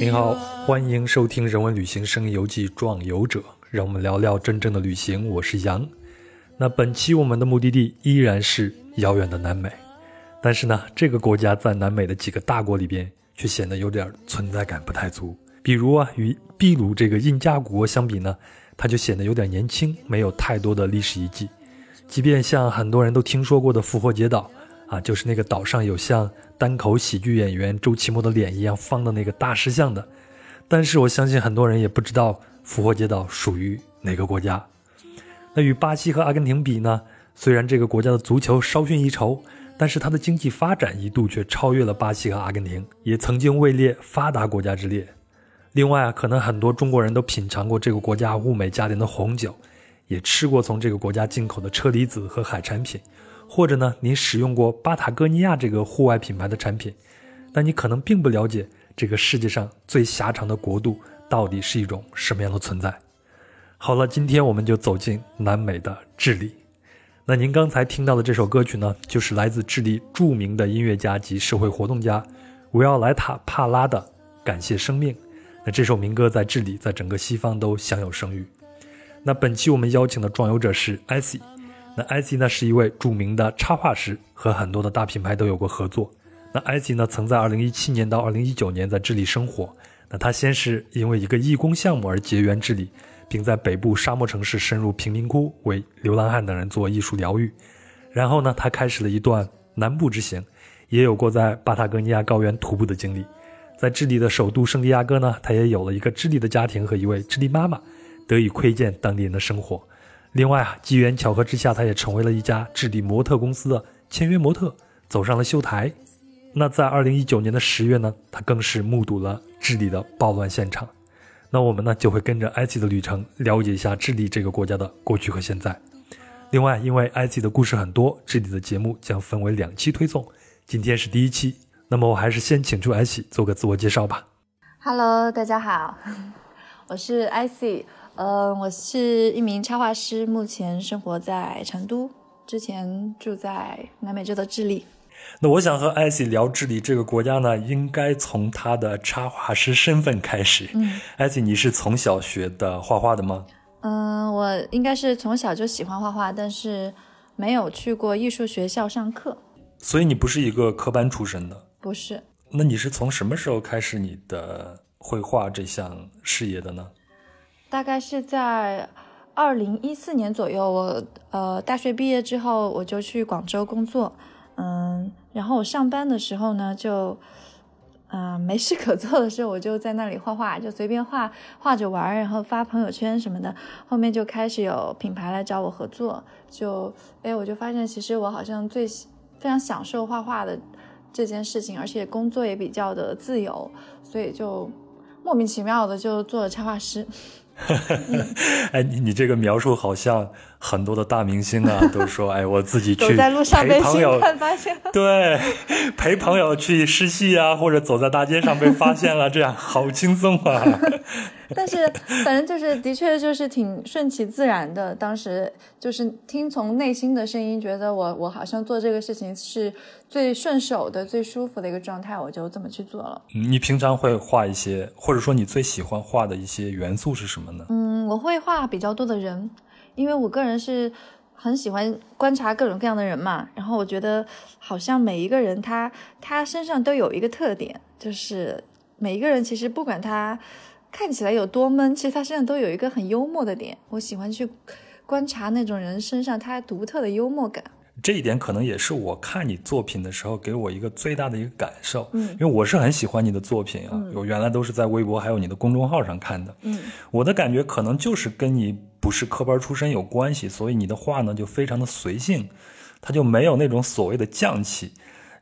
您好，欢迎收听《人文旅行声音游记·壮游者》，让我们聊聊真正的旅行。我是杨。那本期我们的目的地依然是遥远的南美，但是呢，这个国家在南美的几个大国里边却显得有点存在感不太足。比如啊，与秘鲁这个印加国相比呢，它就显得有点年轻，没有太多的历史遗迹。即便像很多人都听说过的复活节岛。啊，就是那个岛上有像单口喜剧演员周奇墨的脸一样方的那个大石像的，但是我相信很多人也不知道复活节岛属于哪个国家。那与巴西和阿根廷比呢？虽然这个国家的足球稍逊一筹，但是它的经济发展一度却超越了巴西和阿根廷，也曾经位列发达国家之列。另外啊，可能很多中国人都品尝过这个国家物美价廉的红酒，也吃过从这个国家进口的车厘子和海产品。或者呢，您使用过巴塔哥尼亚这个户外品牌的产品，但你可能并不了解这个世界上最狭长的国度到底是一种什么样的存在。好了，今天我们就走进南美的智利。那您刚才听到的这首歌曲呢，就是来自智利著名的音乐家及社会活动家维奥莱塔·帕拉的《感谢生命》。那这首民歌在智利，在整个西方都享有声誉。那本期我们邀请的壮游者是艾希。那艾希呢是一位著名的插画师，和很多的大品牌都有过合作。那艾希呢曾在2017年到2019年在智利生活。那他先是因为一个义工项目而结缘智利，并在北部沙漠城市深入贫民窟，为流浪汉等人做艺术疗愈。然后呢，他开始了一段南部之行，也有过在巴塔哥尼亚高原徒步的经历。在智利的首都圣地亚哥呢，他也有了一个智利的家庭和一位智利妈妈，得以窥见当地人的生活。另外啊，机缘巧合之下，他也成为了一家智利模特公司的签约模特，走上了秀台。那在二零一九年的十月呢，他更是目睹了智利的暴乱现场。那我们呢，就会跟着艾希的旅程，了解一下智利这个国家的过去和现在。另外，因为艾希的故事很多，智利的节目将分为两期推送。今天是第一期，那么我还是先请出艾希做个自我介绍吧。Hello，大家好，我是艾希。呃，我是一名插画师，目前生活在成都，之前住在南美洲的智利。那我想和艾希聊智利这个国家呢，应该从他的插画师身份开始。嗯，艾希，你是从小学的画画的吗？嗯，我应该是从小就喜欢画画，但是没有去过艺术学校上课。所以你不是一个科班出身的？不是。那你是从什么时候开始你的绘画这项事业的呢？大概是在二零一四年左右，我呃大学毕业之后，我就去广州工作，嗯，然后我上班的时候呢，就啊没事可做的时候，我就在那里画画，就随便画画着玩，然后发朋友圈什么的。后面就开始有品牌来找我合作，就哎我就发现，其实我好像最非常享受画画的这件事情，而且工作也比较的自由，所以就莫名其妙的就做了插画师。哎，你你这个描述好像很多的大明星啊，都说哎，我自己 去陪朋友，发现对，陪朋友去试戏啊，或者走在大街上被发现了，这样好轻松啊。但是反正就是的确就是挺顺其自然的，当时就是听从内心的声音，觉得我我好像做这个事情是最顺手的、最舒服的一个状态，我就这么去做了。你平常会画一些，或者说你最喜欢画的一些元素是什么呢？嗯，我会画比较多的人，因为我个人是很喜欢观察各种各样的人嘛。然后我觉得好像每一个人他他身上都有一个特点，就是每一个人其实不管他。看起来有多闷，其实他身上都有一个很幽默的点。我喜欢去观察那种人身上他独特的幽默感。这一点可能也是我看你作品的时候给我一个最大的一个感受。嗯，因为我是很喜欢你的作品啊，我原来都是在微博还有你的公众号上看的。嗯，我的感觉可能就是跟你不是科班出身有关系，所以你的画呢就非常的随性，它就没有那种所谓的匠气。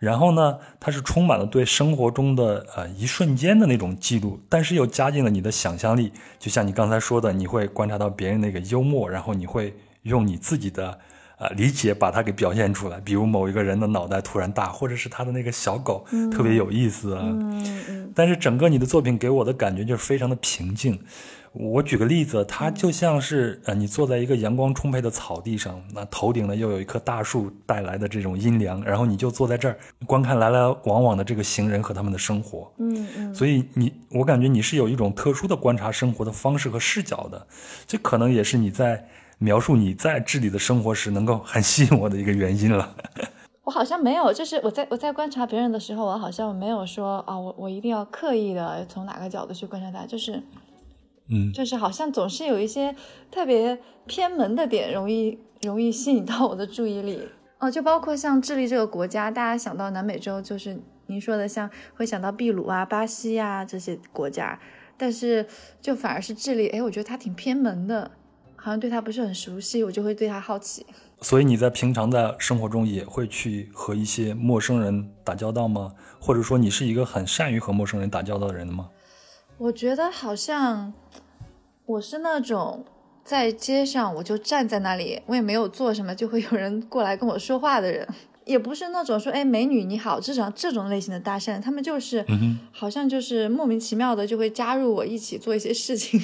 然后呢，它是充满了对生活中的呃一瞬间的那种记录，但是又加进了你的想象力。就像你刚才说的，你会观察到别人那个幽默，然后你会用你自己的呃理解把它给表现出来。比如某一个人的脑袋突然大，或者是他的那个小狗特别有意思啊。嗯嗯但是整个你的作品给我的感觉就是非常的平静。我举个例子，它就像是呃，你坐在一个阳光充沛的草地上，那头顶呢又有一棵大树带来的这种阴凉，然后你就坐在这儿观看来来往往的这个行人和他们的生活。嗯嗯，所以你，我感觉你是有一种特殊的观察生活的方式和视角的，这可能也是你在描述你在智利的生活时能够很吸引我的一个原因了。我好像没有，就是我在我在观察别人的时候，我好像没有说啊，我我一定要刻意的从哪个角度去观察他，就是。嗯，就是好像总是有一些特别偏门的点，容易容易吸引到我的注意力。哦，就包括像智利这个国家，大家想到南美洲，就是您说的像会想到秘鲁啊、巴西啊这些国家，但是就反而是智利，哎，我觉得它挺偏门的，好像对它不是很熟悉，我就会对它好奇。所以你在平常的生活中也会去和一些陌生人打交道吗？或者说你是一个很善于和陌生人打交道的人吗？我觉得好像我是那种在街上我就站在那里，我也没有做什么，就会有人过来跟我说话的人，也不是那种说哎美女你好这种这种类型的搭讪，他们就是好像就是莫名其妙的就会加入我一起做一些事情，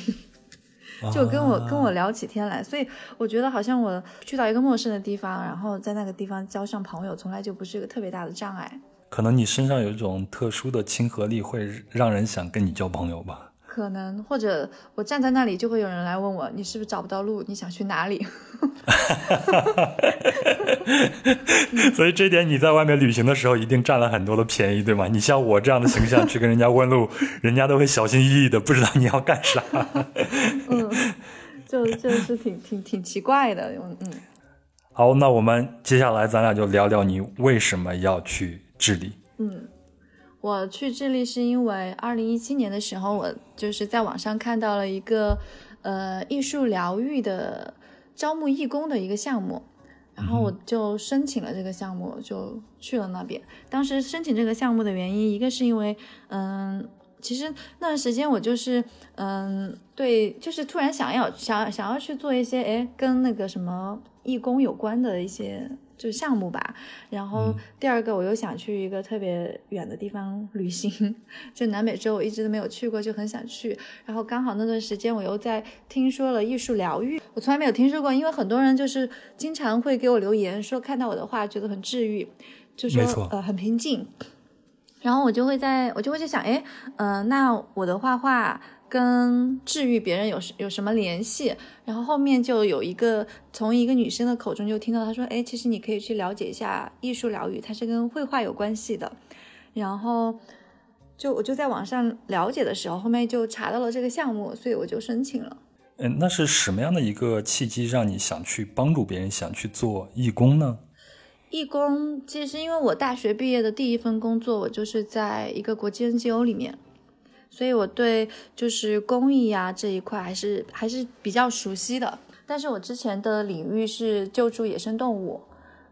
就跟我跟我聊起天来，所以我觉得好像我去到一个陌生的地方，然后在那个地方交上朋友，从来就不是一个特别大的障碍。可能你身上有一种特殊的亲和力，会让人想跟你交朋友吧？可能，或者我站在那里，就会有人来问我，你是不是找不到路？你想去哪里？所以这点你在外面旅行的时候，一定占了很多的便宜，对吗？你像我这样的形象去跟人家问路，人家都会小心翼翼的，不知道你要干啥。嗯，就就是挺挺挺奇怪的，嗯嗯。好，那我们接下来咱俩就聊聊你为什么要去智利。嗯，我去智利是因为二零一七年的时候，我就是在网上看到了一个呃艺术疗愈的招募义工的一个项目，然后我就申请了这个项目，就去了那边。当时申请这个项目的原因，一个是因为嗯。其实那段时间我就是，嗯，对，就是突然想要想想要去做一些，哎，跟那个什么义工有关的一些就项目吧。然后第二个，我又想去一个特别远的地方旅行，就南美洲，我一直都没有去过，就很想去。然后刚好那段时间我又在听说了艺术疗愈，我从来没有听说过，因为很多人就是经常会给我留言说看到我的画觉得很治愈，就说呃很平静。然后我就会在，我就会去想，哎，嗯，那我的画画跟治愈别人有有什么联系？然后后面就有一个从一个女生的口中就听到，她说，哎，其实你可以去了解一下艺术疗愈，它是跟绘画有关系的。然后就我就在网上了解的时候，后面就查到了这个项目，所以我就申请了。嗯，那是什么样的一个契机让你想去帮助别人，想去做义工呢？义工其实因为我大学毕业的第一份工作，我就是在一个国际 NGO 里面，所以我对就是公益呀这一块还是还是比较熟悉的。但是我之前的领域是救助野生动物，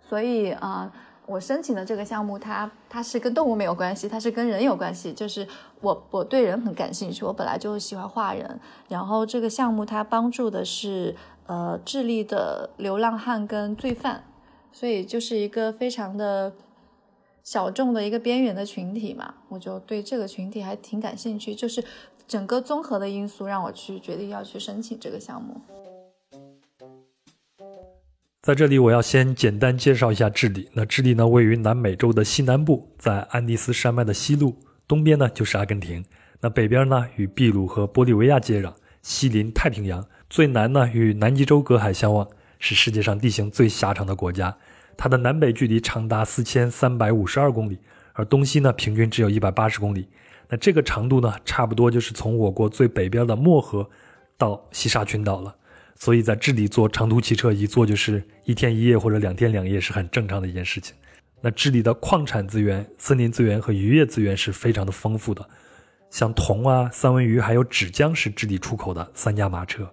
所以啊，我申请的这个项目，它它是跟动物没有关系，它是跟人有关系。就是我我对人很感兴趣，我本来就喜欢画人，然后这个项目它帮助的是呃智利的流浪汉跟罪犯。所以就是一个非常的小众的一个边缘的群体嘛，我就对这个群体还挺感兴趣。就是整个综合的因素让我去决定要去申请这个项目。在这里，我要先简单介绍一下智利。那智利呢，位于南美洲的西南部，在安第斯山脉的西麓，东边呢就是阿根廷，那北边呢与秘鲁和玻利维亚接壤，西临太平洋，最南呢与南极洲隔海相望。是世界上地形最狭长的国家，它的南北距离长达四千三百五十二公里，而东西呢平均只有一百八十公里。那这个长度呢，差不多就是从我国最北边的漠河到西沙群岛了。所以在智利坐长途汽车，一坐就是一天一夜或者两天两夜是很正常的一件事情。那智利的矿产资源、森林资源和渔业资源是非常的丰富的，像铜啊、三文鱼还有纸浆是智利出口的三驾马车。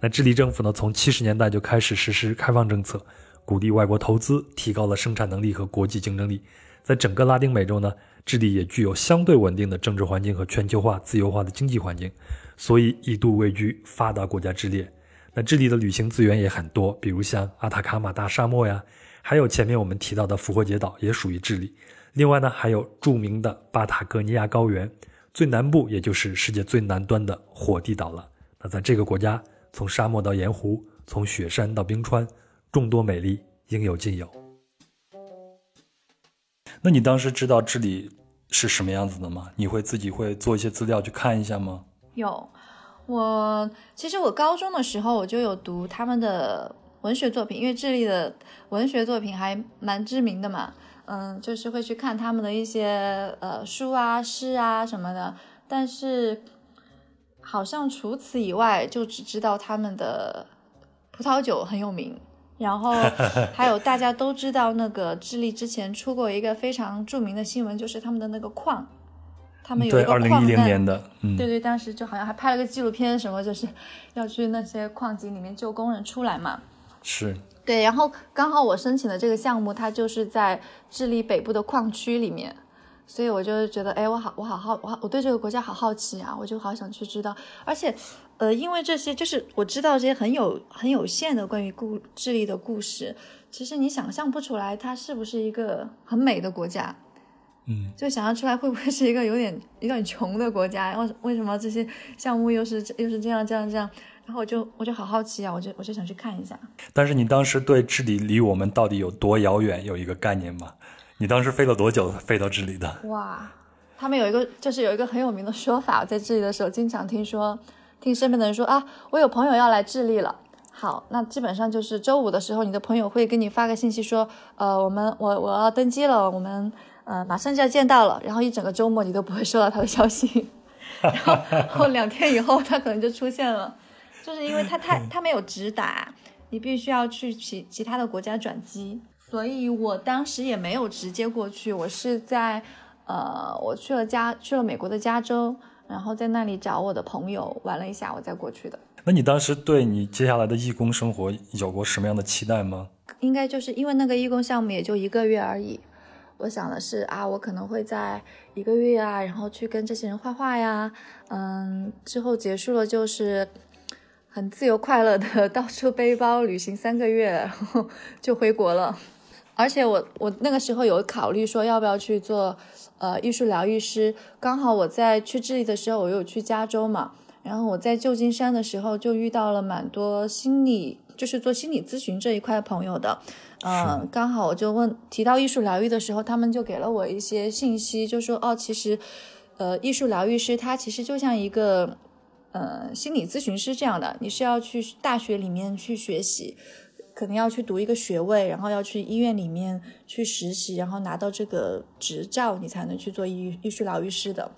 那智利政府呢，从七十年代就开始实施开放政策，鼓励外国投资，提高了生产能力和国际竞争力。在整个拉丁美洲呢，智利也具有相对稳定的政治环境和全球化、自由化的经济环境，所以一度位居发达国家之列。那智利的旅行资源也很多，比如像阿塔卡马大沙漠呀，还有前面我们提到的复活节岛也属于智利。另外呢，还有著名的巴塔哥尼亚高原，最南部也就是世界最南端的火地岛了。那在这个国家，从沙漠到盐湖，从雪山到冰川，众多美丽应有尽有。那你当时知道智利是什么样子的吗？你会自己会做一些资料去看一下吗？有。我其实我高中的时候我就有读他们的文学作品，因为智利的文学作品还蛮知名的嘛，嗯，就是会去看他们的一些呃书啊、诗啊什么的。但是好像除此以外，就只知道他们的葡萄酒很有名，然后 还有大家都知道那个智利之前出过一个非常著名的新闻，就是他们的那个矿。他们有一个矿难，对对，当时就好像还拍了个纪录片，什么就是要去那些矿井里面救工人出来嘛。是。对，然后刚好我申请的这个项目，它就是在智利北部的矿区里面，所以我就觉得，哎，我好，我好好，我我对这个国家好好奇啊，我就好想去知道。而且，呃，因为这些就是我知道这些很有很有限的关于故智利的故事，其实你想象不出来它是不是一个很美的国家。嗯，就想象出来会不会是一个有点 有点穷的国家？然后为什么这些项目又是又是这样这样这样？然后我就我就好好奇啊，我就我就想去看一下。但是你当时对智利离我们到底有多遥远有一个概念吗？你当时飞了多久飞到智利的？哇，他们有一个就是有一个很有名的说法，在智利的时候经常听说，听身边的人说啊，我有朋友要来智利了。好，那基本上就是周五的时候，你的朋友会给你发个信息说，呃，我们我我要登机了，我们。呃，马上就要见到了，然后一整个周末你都不会收到他的消息，然后两天以后他可能就出现了，就是因为他他他没有直达，你必须要去其其他的国家转机，所以我当时也没有直接过去，我是在呃我去了加去了美国的加州，然后在那里找我的朋友玩了一下，我再过去的。那你当时对你接下来的义工生活有过什么样的期待吗？应该就是因为那个义工项目也就一个月而已。我想的是啊，我可能会在一个月啊，然后去跟这些人画画呀，嗯，之后结束了就是很自由快乐的 到处背包旅行三个月，然后就回国了。而且我我那个时候有考虑说要不要去做呃艺术疗愈师，刚好我在去智利的时候，我有去加州嘛，然后我在旧金山的时候就遇到了蛮多心理，就是做心理咨询这一块的朋友的。嗯，刚好我就问提到艺术疗愈的时候，他们就给了我一些信息，就说哦，其实，呃，艺术疗愈师他其实就像一个，呃，心理咨询师这样的，你是要去大学里面去学习，可能要去读一个学位，然后要去医院里面去实习，然后拿到这个执照，你才能去做医医术疗愈师的。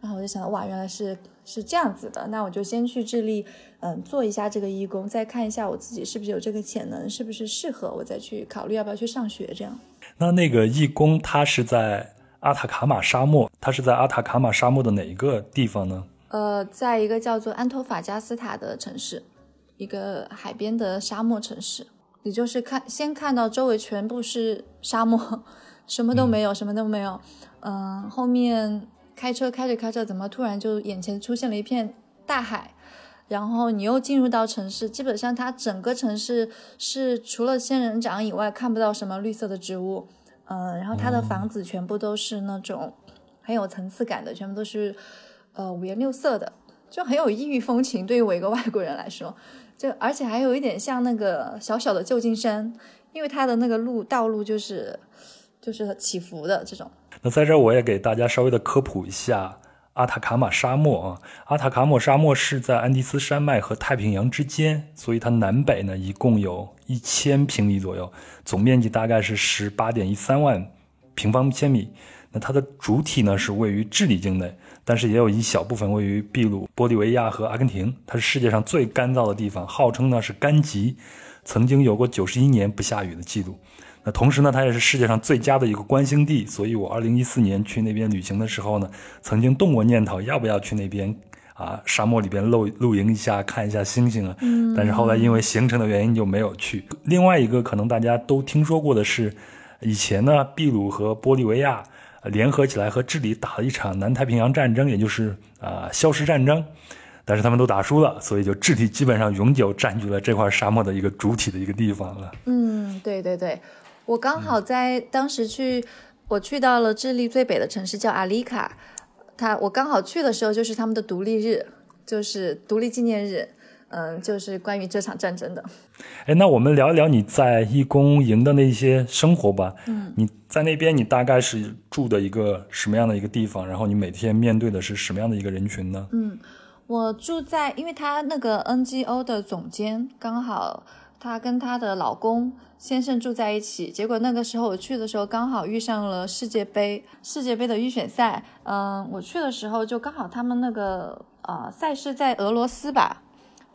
然后我就想到，哇，原来是是这样子的，那我就先去智利，嗯，做一下这个义工，再看一下我自己是不是有这个潜能，是不是适合，我再去考虑要不要去上学。这样。那那个义工他是在阿塔卡马沙漠，他是在阿塔卡马沙漠的哪一个地方呢？呃，在一个叫做安托法加斯塔的城市，一个海边的沙漠城市。你就是看，先看到周围全部是沙漠，什么都没有，什么都没有。嗯，后面。开车开着开着，怎么突然就眼前出现了一片大海？然后你又进入到城市，基本上它整个城市是除了仙人掌以外看不到什么绿色的植物。嗯，然后它的房子全部都是那种很有层次感的，全部都是呃五颜六色的，就很有异域风情。对于我一个外国人来说，就而且还有一点像那个小小的旧金山，因为它的那个路道路就是就是起伏的这种。那在这儿我也给大家稍微的科普一下阿塔卡马沙漠啊，阿塔卡马沙漠是在安第斯山脉和太平洋之间，所以它南北呢一共有一千平米左右，总面积大概是十八点一三万平方千米。那它的主体呢是位于智利境内，但是也有一小部分位于秘鲁、玻利维亚和阿根廷。它是世界上最干燥的地方，号称呢是干极，曾经有过九十一年不下雨的记录。那同时呢，它也是世界上最佳的一个观星地，所以我二零一四年去那边旅行的时候呢，曾经动过念头要不要去那边啊沙漠里边露露营一下，看一下星星啊。嗯。但是后来因为行程的原因就没有去。另外一个可能大家都听说过的是，以前呢，秘鲁和玻利维亚联合起来和智利打了一场南太平洋战争，也就是啊消失战争，但是他们都打输了，所以就智利基本上永久占据了这块沙漠的一个主体的一个地方了。嗯，对对对，我刚好在当时去，我去到了智利最北的城市叫阿里卡，他我刚好去的时候就是他们的独立日，就是独立纪念日。嗯，就是关于这场战争的。哎，那我们聊一聊你在义工营的那些生活吧。嗯，你在那边，你大概是住的一个什么样的一个地方？然后你每天面对的是什么样的一个人群呢？嗯，我住在，因为他那个 NGO 的总监刚好他跟他的老公先生住在一起，结果那个时候我去的时候刚好遇上了世界杯，世界杯的预选赛。嗯，我去的时候就刚好他们那个呃赛事在俄罗斯吧。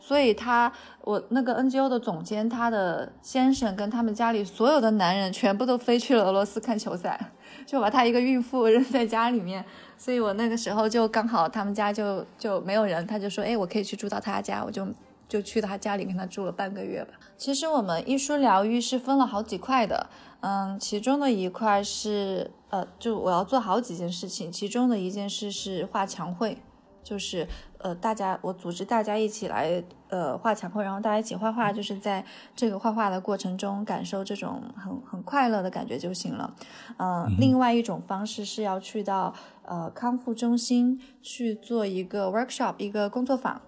所以他，我那个 NGO 的总监，他的先生跟他们家里所有的男人全部都飞去了俄罗斯看球赛，就把他一个孕妇扔在家里面。所以我那个时候就刚好他们家就就没有人，他就说，哎，我可以去住到他家，我就就去他家里跟他住了半个月吧。其实我们艺术疗愈是分了好几块的，嗯，其中的一块是，呃，就我要做好几件事情，其中的一件事是画墙绘，就是。呃，大家我组织大家一起来，呃，画墙绘，然后大家一起画画，就是在这个画画的过程中感受这种很很快乐的感觉就行了。嗯，另外一种方式是要去到呃康复中心去做一个 workshop，一个工作坊，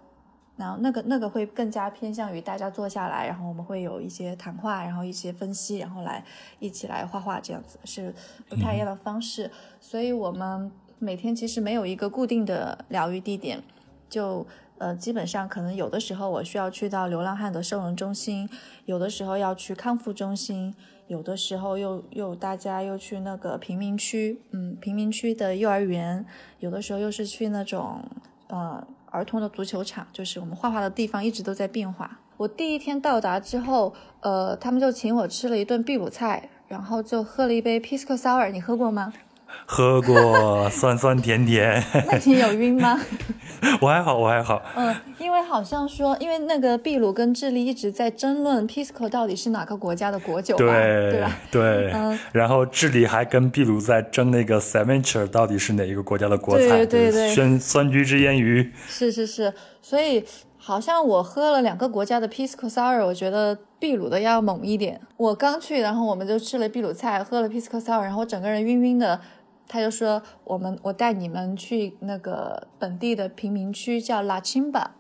然后那个那个会更加偏向于大家坐下来，然后我们会有一些谈话，然后一些分析，然后来一起来画画，这样子是不太一样的方式。所以我们每天其实没有一个固定的疗愈地点。就呃，基本上可能有的时候我需要去到流浪汉的收容中心，有的时候要去康复中心，有的时候又又大家又去那个贫民区，嗯，贫民区的幼儿园，有的时候又是去那种呃儿童的足球场，就是我们画画的地方一直都在变化。我第一天到达之后，呃，他们就请我吃了一顿秘鲁菜，然后就喝了一杯 Pisco Sour，你喝过吗？喝过酸酸甜甜，那你有晕吗？我还好，我还好。嗯，因为好像说，因为那个秘鲁跟智利一直在争论 Pisco 到底是哪个国家的国酒，对对吧？对。嗯。然后智利还跟秘鲁在争那个 s a v a n c h e 到底是哪一个国家的国菜？对对对。酸酸橘之腌鱼。是是是，所以好像我喝了两个国家的 Pisco Sour，我觉得秘鲁的要猛一点。我刚去，然后我们就吃了秘鲁菜，喝了 Pisco Sour，然后我整个人晕晕的。他就说：“我们我带你们去那个本地的贫民区，叫拉钦巴。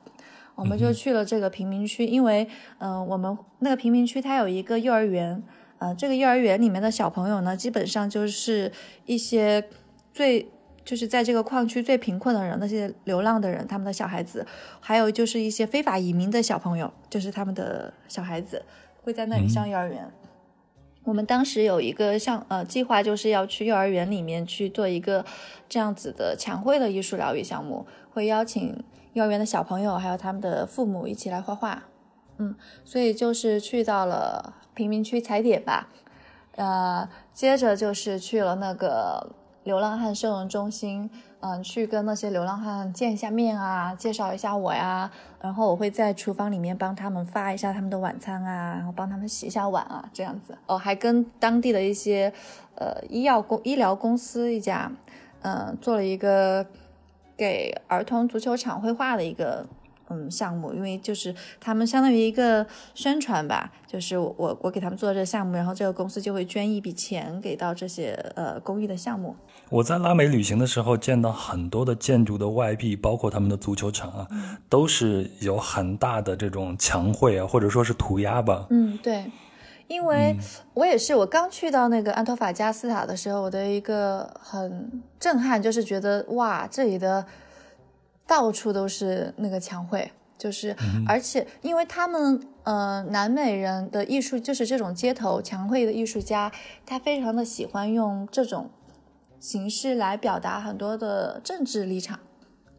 我们就去了这个贫民区，因为嗯，我们那个贫民区它有一个幼儿园，呃，这个幼儿园里面的小朋友呢，基本上就是一些最就是在这个矿区最贫困的人，那些流浪的人，他们的小孩子，还有就是一些非法移民的小朋友，就是他们的小孩子会在那里上幼儿园。”我们当时有一个像呃计划，就是要去幼儿园里面去做一个这样子的墙绘的艺术疗愈项目，会邀请幼儿园的小朋友还有他们的父母一起来画画。嗯，所以就是去到了贫民区踩点吧，呃，接着就是去了那个流浪汉收容中心。嗯，去跟那些流浪汉见一下面啊，介绍一下我呀，然后我会在厨房里面帮他们发一下他们的晚餐啊，然后帮他们洗一下碗啊，这样子。哦，还跟当地的一些呃医药公医疗公司一家，嗯，做了一个给儿童足球场绘画的一个。嗯，项目，因为就是他们相当于一个宣传吧，就是我我给他们做这个项目，然后这个公司就会捐一笔钱给到这些呃公益的项目。我在拉美旅行的时候见到很多的建筑的外壁，包括他们的足球场啊，都是有很大的这种墙绘啊，或者说是涂鸦吧。嗯，对，因为我也是，我刚去到那个安托法加斯塔的时候，我的一个很震撼，就是觉得哇，这里的。到处都是那个墙绘，就是，而且因为他们，呃，南美人的艺术就是这种街头墙绘的艺术家，他非常的喜欢用这种形式来表达很多的政治立场，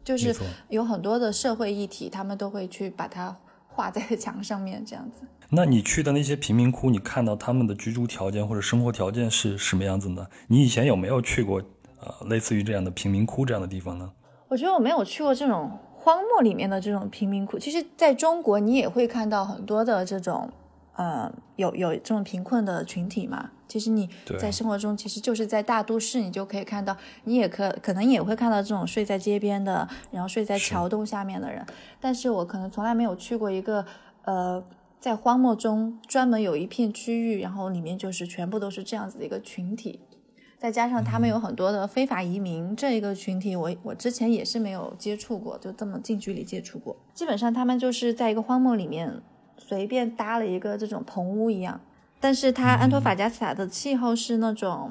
就是有很多的社会议题，他们都会去把它画在墙上面这样子。那你去的那些贫民窟，你看到他们的居住条件或者生活条件是什么样子呢？你以前有没有去过，呃，类似于这样的贫民窟这样的地方呢？我觉得我没有去过这种荒漠里面的这种贫民窟。其实，在中国你也会看到很多的这种，呃，有有这种贫困的群体嘛。其实你在生活中，其实就是在大都市，你就可以看到，你也可可能也会看到这种睡在街边的，然后睡在桥洞下面的人。但是我可能从来没有去过一个，呃，在荒漠中专门有一片区域，然后里面就是全部都是这样子的一个群体。再加上他们有很多的非法移民，这一个群体我我之前也是没有接触过，就这么近距离接触过。基本上他们就是在一个荒漠里面随便搭了一个这种棚屋一样。但是它安托法加斯塔的气候是那种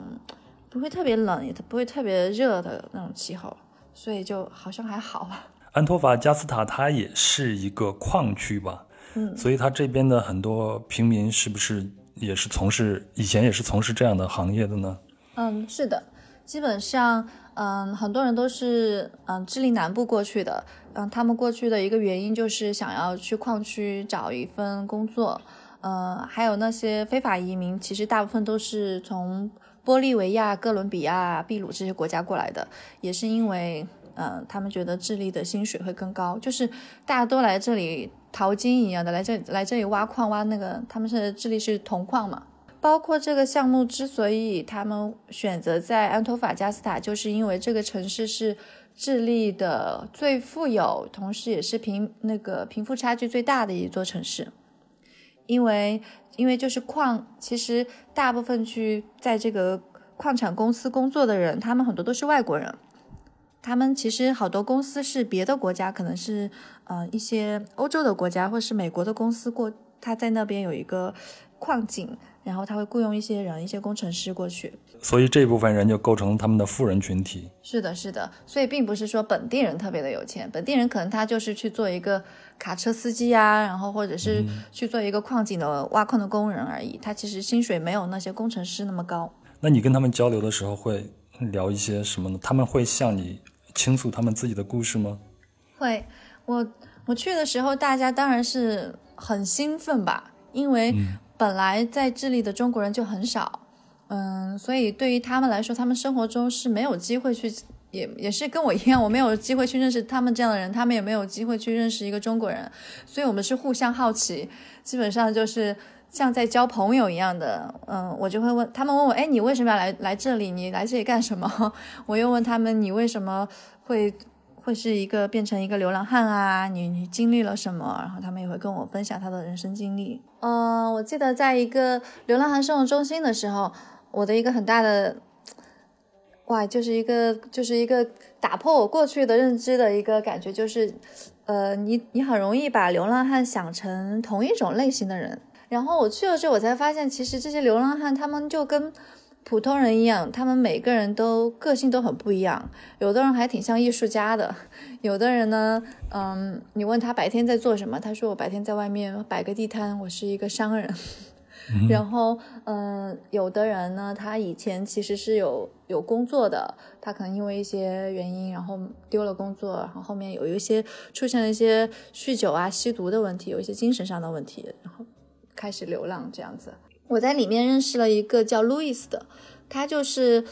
不会特别冷，也不会特别热的那种气候，所以就好像还好吧。安托法加斯塔它也是一个矿区吧？嗯，所以它这边的很多平民是不是也是从事以前也是从事这样的行业的呢？嗯，是的，基本上，嗯，很多人都是嗯智利南部过去的，嗯，他们过去的一个原因就是想要去矿区找一份工作。呃，还有那些非法移民，其实大部分都是从玻利维亚、哥伦比亚、秘鲁这些国家过来的，也是因为，嗯，他们觉得智利的薪水会更高，就是大家都来这里淘金一样的，来这来这里挖矿挖那个，他们是智利是铜矿嘛。包括这个项目之所以他们选择在安托法加斯塔，就是因为这个城市是智利的最富有，同时也是贫那个贫富差距最大的一座城市。因为，因为就是矿，其实大部分去在这个矿产公司工作的人，他们很多都是外国人。他们其实好多公司是别的国家，可能是呃一些欧洲的国家，或是美国的公司过，他在那边有一个矿井。然后他会雇佣一些人，一些工程师过去，所以这部分人就构成他们的富人群体。是的，是的，所以并不是说本地人特别的有钱，本地人可能他就是去做一个卡车司机啊，然后或者是去做一个矿井的挖矿的工人而已，他其实薪水没有那些工程师那么高。那你跟他们交流的时候会聊一些什么呢？他们会向你倾诉他们自己的故事吗？会，我我去的时候，大家当然是很兴奋吧，因为。本来在智利的中国人就很少，嗯，所以对于他们来说，他们生活中是没有机会去，也也是跟我一样，我没有机会去认识他们这样的人，他们也没有机会去认识一个中国人，所以我们是互相好奇，基本上就是像在交朋友一样的，嗯，我就会问他们问我，哎，你为什么要来来这里？你来这里干什么？我又问他们，你为什么会？会是一个变成一个流浪汉啊？你你经历了什么？然后他们也会跟我分享他的人生经历。嗯，我记得在一个流浪汉生活中心的时候，我的一个很大的，哇，就是一个就是一个打破我过去的认知的一个感觉，就是，呃，你你很容易把流浪汉想成同一种类型的人。然后我去了之后，我才发现，其实这些流浪汉他们就跟。普通人一样，他们每个人都个性都很不一样。有的人还挺像艺术家的，有的人呢，嗯，你问他白天在做什么，他说我白天在外面摆个地摊，我是一个商人。然后，嗯，有的人呢，他以前其实是有有工作的，他可能因为一些原因，然后丢了工作，然后后面有一些出现了一些酗酒啊、吸毒的问题，有一些精神上的问题，然后开始流浪这样子。我在里面认识了一个叫路易斯的，他就是，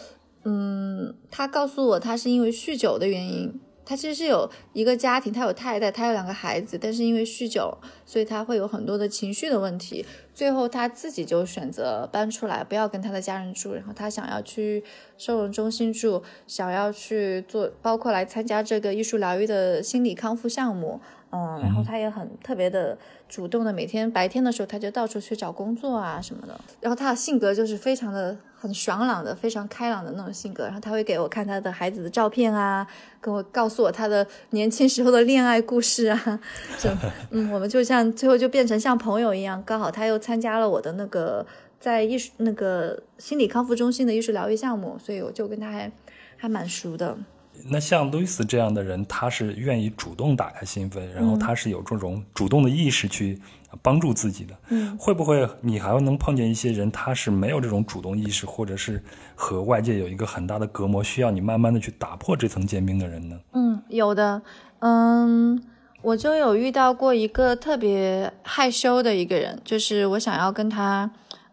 嗯，他告诉我他是因为酗酒的原因，他其实是有一个家庭，他有太太，他有两个孩子，但是因为酗酒，所以他会有很多的情绪的问题，最后他自己就选择搬出来，不要跟他的家人住，然后他想要去收容中心住，想要去做，包括来参加这个艺术疗愈的心理康复项目。嗯，然后他也很特别的主动的，每天白天的时候他就到处去找工作啊什么的。然后他的性格就是非常的很爽朗的，非常开朗的那种性格。然后他会给我看他的孩子的照片啊，跟我告诉我他的年轻时候的恋爱故事啊。嗯，我们就像最后就变成像朋友一样。刚好他又参加了我的那个在艺术那个心理康复中心的艺术疗愈项目，所以我就跟他还还蛮熟的。那像路易斯这样的人，他是愿意主动打开心扉，然后他是有这种主动的意识去帮助自己的。嗯，会不会你还能碰见一些人，他是没有这种主动意识，或者是和外界有一个很大的隔膜，需要你慢慢的去打破这层坚冰的人呢？嗯，有的。嗯，我就有遇到过一个特别害羞的一个人，就是我想要跟他，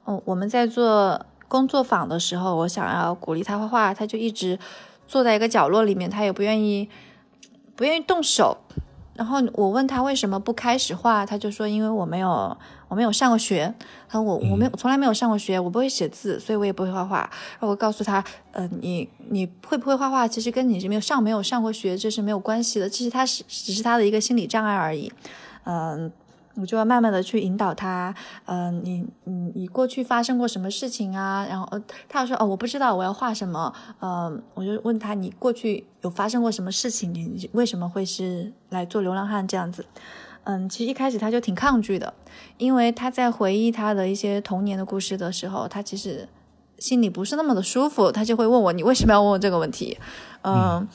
嗯，我们在做工作坊的时候，我想要鼓励他画画，他就一直。坐在一个角落里面，他也不愿意，不愿意动手。然后我问他为什么不开始画，他就说因为我没有我没有上过学，他说我我没有从来没有上过学，我不会写字，所以我也不会画画。然后我告诉他，呃，你你会不会画画，其实跟你没有上没有上过学这是没有关系的，其实他是只是他的一个心理障碍而已，嗯。我就要慢慢的去引导他，嗯，你你你过去发生过什么事情啊？然后呃，他说哦，我不知道我要画什么，嗯，我就问他你过去有发生过什么事情？你为什么会是来做流浪汉这样子？嗯，其实一开始他就挺抗拒的，因为他在回忆他的一些童年的故事的时候，他其实心里不是那么的舒服，他就会问我你为什么要问我这个问题？嗯，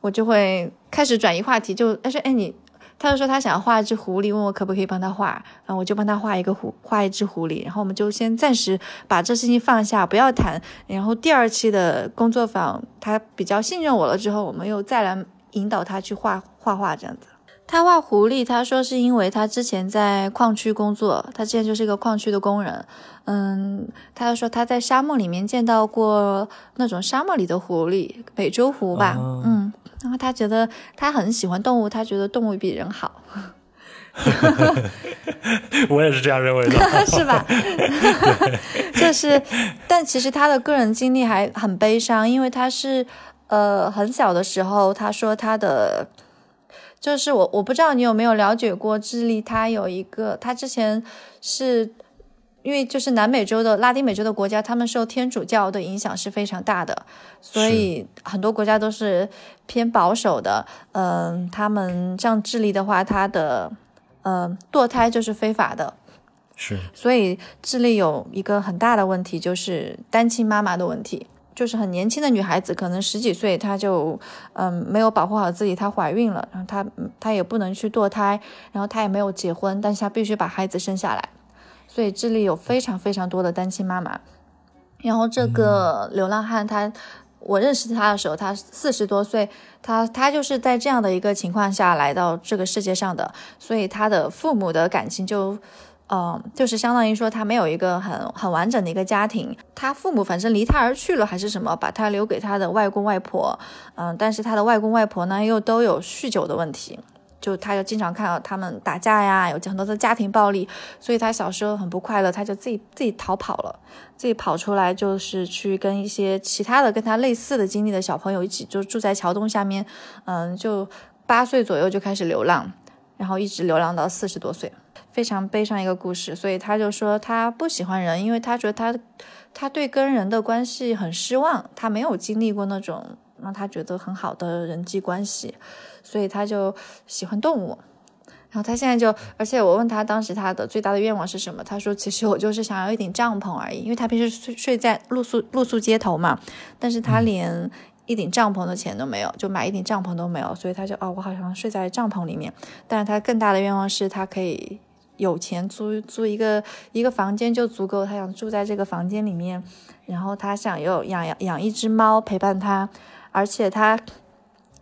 我就会开始转移话题，就他说哎你。他就说他想要画一只狐狸，问我可不可以帮他画，然后我就帮他画一个狐，画一只狐狸，然后我们就先暂时把这事情放下，不要谈。然后第二期的工作坊，他比较信任我了之后，我们又再来引导他去画画画这样子。他画狐狸，他说是因为他之前在矿区工作，他之前就是一个矿区的工人。嗯，他就说他在沙漠里面见到过那种沙漠里的狐狸，美洲狐吧，嗯。然后他觉得他很喜欢动物，他觉得动物比人好。我也是这样认为的，是吧？就是，但其实他的个人经历还很悲伤，因为他是呃很小的时候，他说他的就是我我不知道你有没有了解过智利，他有一个他之前是。因为就是南美洲的拉丁美洲的国家，他们受天主教的影响是非常大的，所以很多国家都是偏保守的。嗯，他们像智利的话，它的呃堕胎就是非法的，是。所以智利有一个很大的问题，就是单亲妈妈的问题，就是很年轻的女孩子，可能十几岁，她就嗯没有保护好自己，她怀孕了，然后她她也不能去堕胎，然后她也没有结婚，但是她必须把孩子生下来。所以智利有非常非常多的单亲妈妈，然后这个流浪汉他，我认识他的时候，他四十多岁，他他就是在这样的一个情况下来到这个世界上的，所以他的父母的感情就，嗯，就是相当于说他没有一个很很完整的一个家庭，他父母反正离他而去了还是什么，把他留给他的外公外婆，嗯，但是他的外公外婆呢又都有酗酒的问题。就他就经常看到他们打架呀，有很多的家庭暴力，所以他小时候很不快乐，他就自己自己逃跑了，自己跑出来就是去跟一些其他的跟他类似的经历的小朋友一起，就住在桥洞下面，嗯，就八岁左右就开始流浪，然后一直流浪到四十多岁，非常悲伤一个故事。所以他就说他不喜欢人，因为他觉得他他对跟人的关系很失望，他没有经历过那种让他觉得很好的人际关系。所以他就喜欢动物，然后他现在就，而且我问他当时他的最大的愿望是什么，他说其实我就是想要一顶帐篷而已，因为他平时睡睡在露宿露宿街头嘛，但是他连一顶帐篷的钱都没有，就买一顶帐篷都没有，所以他就哦，我好像睡在帐篷里面，但是他更大的愿望是他可以有钱租租一个一个房间就足够，他想住在这个房间里面，然后他想有养养养一只猫陪伴他，而且他。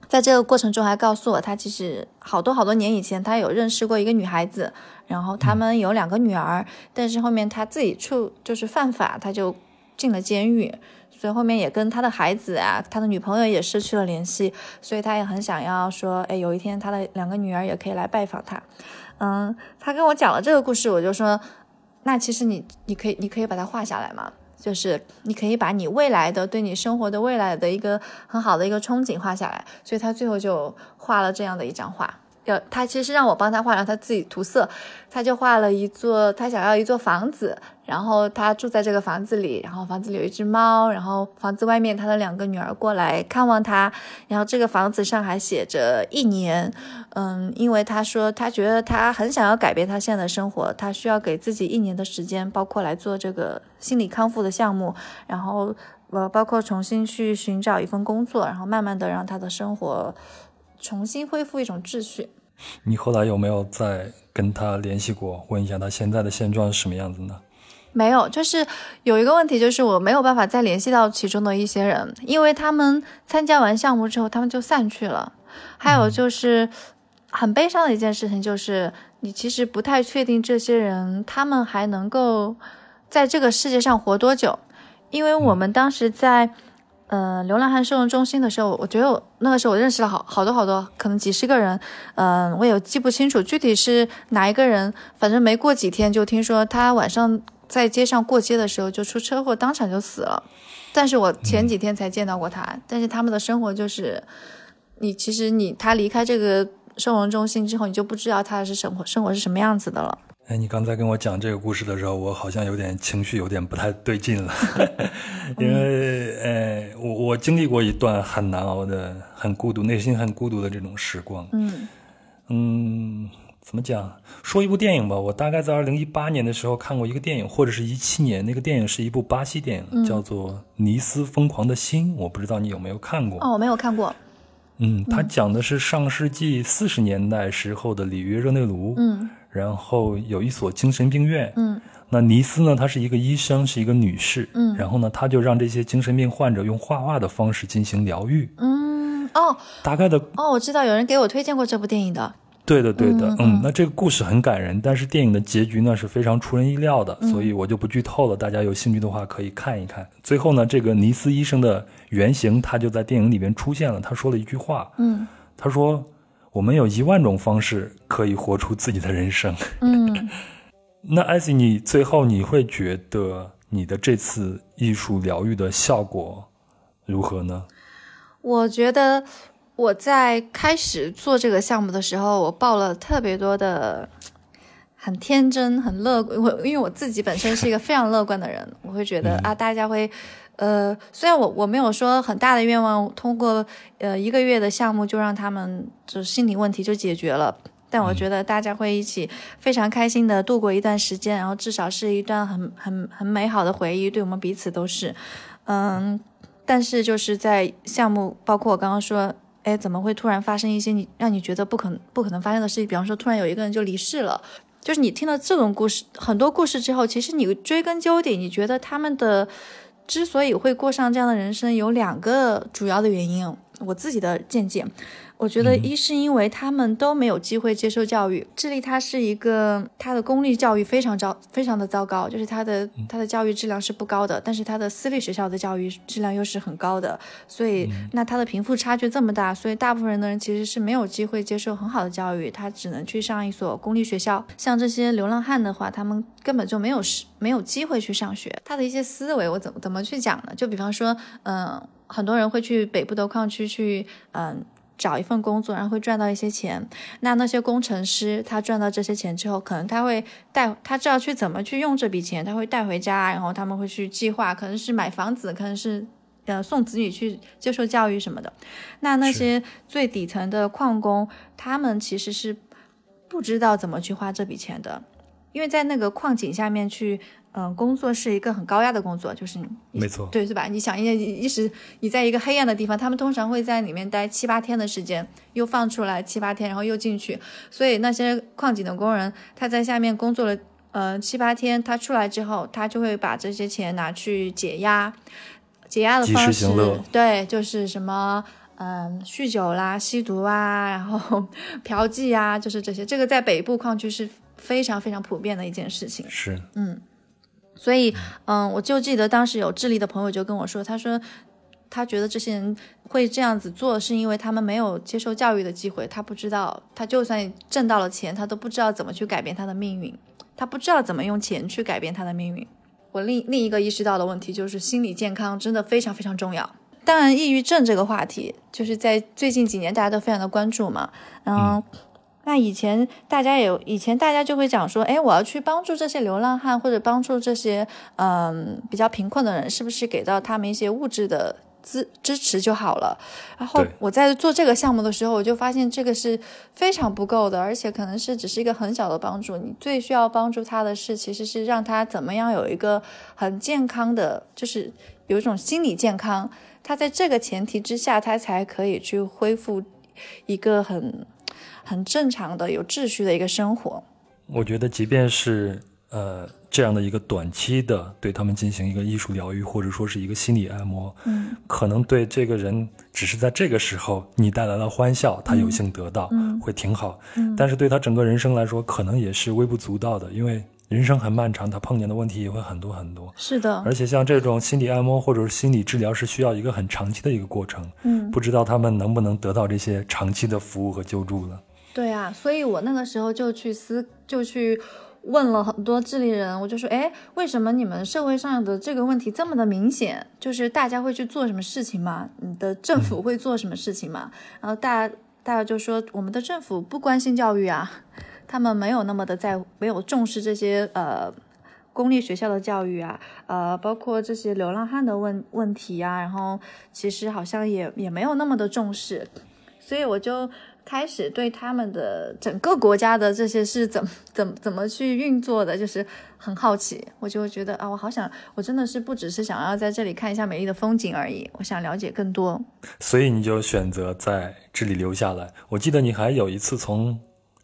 在这个过程中，还告诉我，他其实好多好多年以前，他有认识过一个女孩子，然后他们有两个女儿，但是后面他自己处就是犯法，他就进了监狱，所以后面也跟他的孩子啊，他的女朋友也失去了联系，所以他也很想要说，哎，有一天他的两个女儿也可以来拜访他。嗯，他跟我讲了这个故事，我就说，那其实你你可以你可以把它画下来吗？就是你可以把你未来的对你生活的未来的一个很好的一个憧憬画下来，所以他最后就画了这样的一张画。要他其实让我帮他画，让他自己涂色，他就画了一座他想要一座房子，然后他住在这个房子里，然后房子里有一只猫，然后房子外面他的两个女儿过来看望他，然后这个房子上还写着一年，嗯，因为他说他觉得他很想要改变他现在的生活，他需要给自己一年的时间，包括来做这个心理康复的项目，然后呃，包括重新去寻找一份工作，然后慢慢的让他的生活重新恢复一种秩序。你后来有没有再跟他联系过，问一下他现在的现状是什么样子呢？没有，就是有一个问题，就是我没有办法再联系到其中的一些人，因为他们参加完项目之后，他们就散去了。还有就是很悲伤的一件事情，就是你其实不太确定这些人他们还能够在这个世界上活多久，因为我们当时在呃，流浪汉收容中心的时候，我觉得那个时候我认识了好好多好多，可能几十个人，嗯，我也记不清楚具体是哪一个人，反正没过几天就听说他晚上在街上过街的时候就出车祸，当场就死了。但是我前几天才见到过他，但是他们的生活就是，你其实你他离开这个收容中心之后，你就不知道他是生活生活是什么样子的了。哎，你刚才跟我讲这个故事的时候，我好像有点情绪，有点不太对劲了，因为，哎，我我经历过一段很难熬的、很孤独、内心很孤独的这种时光。嗯嗯，怎么讲？说一部电影吧，我大概在二零一八年的时候看过一个电影，或者是一七年，那个电影是一部巴西电影，叫做《尼斯疯狂的心》，我不知道你有没有看过？哦，我没有看过。嗯，它讲的是上世纪四十年代时候的里约热内卢。嗯。然后有一所精神病院，嗯，那尼斯呢，她是一个医生，是一个女士，嗯，然后呢，她就让这些精神病患者用画画的方式进行疗愈，嗯，哦，大概的，哦，我知道有人给我推荐过这部电影的，对的，对的，嗯，那这个故事很感人，但是电影的结局呢是非常出人意料的，所以我就不剧透了，大家有兴趣的话可以看一看。最后呢，这个尼斯医生的原型他就在电影里边出现了，他说了一句话，嗯，他说。我们有一万种方式可以活出自己的人生。嗯，那艾希，你最后你会觉得你的这次艺术疗愈的效果如何呢？我觉得我在开始做这个项目的时候，我抱了特别多的很天真、很乐观。我因为我自己本身是一个非常乐观的人，我会觉得啊，大家会。呃，虽然我我没有说很大的愿望，通过呃一个月的项目就让他们就心理问题就解决了，但我觉得大家会一起非常开心的度过一段时间，然后至少是一段很很很美好的回忆，对我们彼此都是。嗯，但是就是在项目，包括我刚刚说，哎，怎么会突然发生一些你让你觉得不可不可能发生的事情？比方说，突然有一个人就离世了，就是你听了这种故事很多故事之后，其实你追根究底，你觉得他们的。之所以会过上这样的人生，有两个主要的原因，我自己的见解。我觉得一是因为他们都没有机会接受教育，智利它是一个它的公立教育非常糟，非常的糟糕，就是它的它的教育质量是不高的，但是它的私立学校的教育质量又是很高的，所以那它的贫富差距这么大，所以大部分人的人其实是没有机会接受很好的教育，他只能去上一所公立学校。像这些流浪汉的话，他们根本就没有时没有机会去上学。他的一些思维我怎么怎么去讲呢？就比方说，嗯，很多人会去北部的矿区去，嗯。找一份工作，然后会赚到一些钱。那那些工程师，他赚到这些钱之后，可能他会带，他知道去怎么去用这笔钱，他会带回家，然后他们会去计划，可能是买房子，可能是呃送子女去接受教育什么的。那那些最底层的矿工，他们其实是不知道怎么去花这笔钱的，因为在那个矿井下面去。嗯，工作是一个很高压的工作，就是没错，对，是吧？你想，一一时你在一个黑暗的地方，他们通常会在里面待七八天的时间，又放出来七八天，然后又进去。所以那些矿井的工人，他在下面工作了呃七八天，他出来之后，他就会把这些钱拿去解压，解压的方式，对，就是什么嗯，酗酒啦、吸毒啊，然后 嫖妓啊，就是这些。这个在北部矿区是非常非常普遍的一件事情。是，嗯。所以，嗯，我就记得当时有智利的朋友就跟我说，他说他觉得这些人会这样子做，是因为他们没有接受教育的机会，他不知道，他就算挣到了钱，他都不知道怎么去改变他的命运，他不知道怎么用钱去改变他的命运。我另另一个意识到的问题就是心理健康真的非常非常重要。当然，抑郁症这个话题就是在最近几年大家都非常的关注嘛，嗯。那以前大家有，以前大家就会讲说，哎，我要去帮助这些流浪汉，或者帮助这些嗯比较贫困的人，是不是给到他们一些物质的支支持就好了？然后我在做这个项目的时候，我就发现这个是非常不够的，而且可能是只是一个很小的帮助。你最需要帮助他的是，其实是让他怎么样有一个很健康的，就是有一种心理健康。他在这个前提之下，他才可以去恢复一个很。很正常的、有秩序的一个生活。我觉得，即便是呃这样的一个短期的对他们进行一个艺术疗愈，或者说是一个心理按摩，嗯，可能对这个人只是在这个时候你带来了欢笑，他有幸得到，嗯，会挺好。嗯，但是对他整个人生来说，可能也是微不足道的，因为人生很漫长，他碰见的问题也会很多很多。是的，而且像这种心理按摩或者是心理治疗是需要一个很长期的一个过程。嗯，不知道他们能不能得到这些长期的服务和救助了。对啊，所以我那个时候就去思，就去问了很多智利人，我就说，哎，为什么你们社会上的这个问题这么的明显？就是大家会去做什么事情吗？你的政府会做什么事情吗？然后大家大家就说，我们的政府不关心教育啊。他们没有那么的在，没有重视这些呃公立学校的教育啊，呃，包括这些流浪汉的问问题啊，然后其实好像也也没有那么的重视，所以我就开始对他们的整个国家的这些是怎么怎么怎么去运作的，就是很好奇，我就觉得啊，我好想，我真的是不只是想要在这里看一下美丽的风景而已，我想了解更多，所以你就选择在这里留下来。我记得你还有一次从。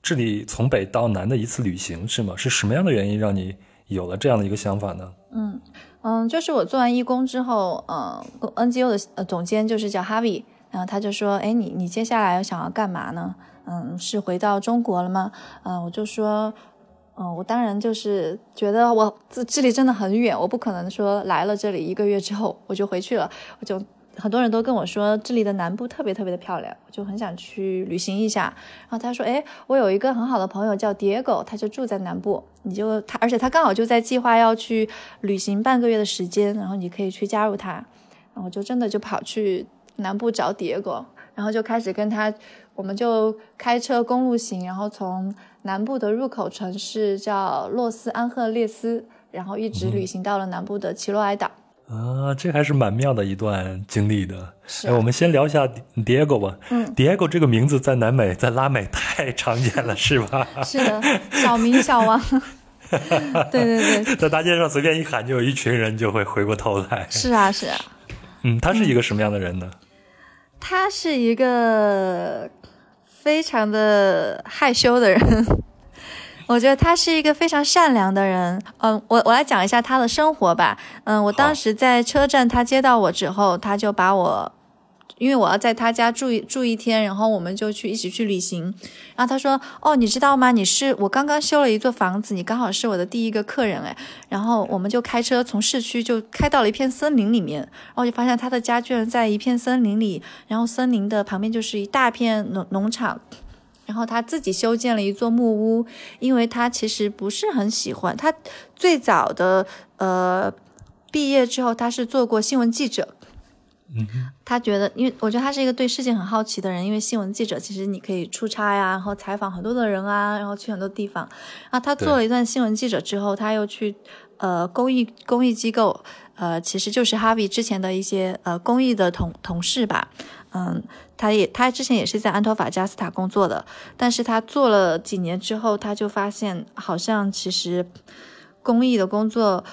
这里从北到南的一次旅行是吗？是什么样的原因让你有了这样的一个想法呢？嗯嗯，就是我做完义工之后，呃，NGO 的呃总监就是叫 Harvey，然后他就说，哎，你你接下来要想要干嘛呢？嗯，是回到中国了吗？嗯，我就说，嗯，我当然就是觉得我智智利真的很远，我不可能说来了这里一个月之后我就回去了，我就。很多人都跟我说，这里的南部特别特别的漂亮，我就很想去旅行一下。然后他说：“哎，我有一个很好的朋友叫 Diego，他就住在南部，你就他，而且他刚好就在计划要去旅行半个月的时间，然后你可以去加入他。”然后我就真的就跑去南部找 Diego，然后就开始跟他，我们就开车公路行，然后从南部的入口城市叫洛斯安赫列斯，然后一直旅行到了南部的奇洛埃岛。啊，这还是蛮妙的一段经历的。哎，我们先聊一下 Diego 吧。嗯，Diego 这个名字在南美，在拉美 太常见了，是吧？是的，小明小王。对对对，在大街上随便一喊，就有一群人就会回过头来。是啊，是啊。嗯，他是一个什么样的人呢？他是一个非常的害羞的人。我觉得他是一个非常善良的人。嗯，我我来讲一下他的生活吧。嗯，我当时在车站，他接到我之后，他就把我，因为我要在他家住一住一天，然后我们就去一起去旅行。然后他说：“哦，你知道吗？你是我刚刚修了一座房子，你刚好是我的第一个客人哎。”然后我们就开车从市区就开到了一片森林里面，然后就发现他的家居然在一片森林里，然后森林的旁边就是一大片农农场。然后他自己修建了一座木屋，因为他其实不是很喜欢。他最早的呃毕业之后，他是做过新闻记者。嗯，他觉得，因为我觉得他是一个对世界很好奇的人。因为新闻记者其实你可以出差呀，然后采访很多的人啊，然后去很多地方。然后他做了一段新闻记者之后，他又去呃公益公益机构，呃，其实就是哈维之前的一些呃公益的同同事吧。嗯，他也他之前也是在安托法加斯塔工作的，但是他做了几年之后，他就发现好像其实公益的工作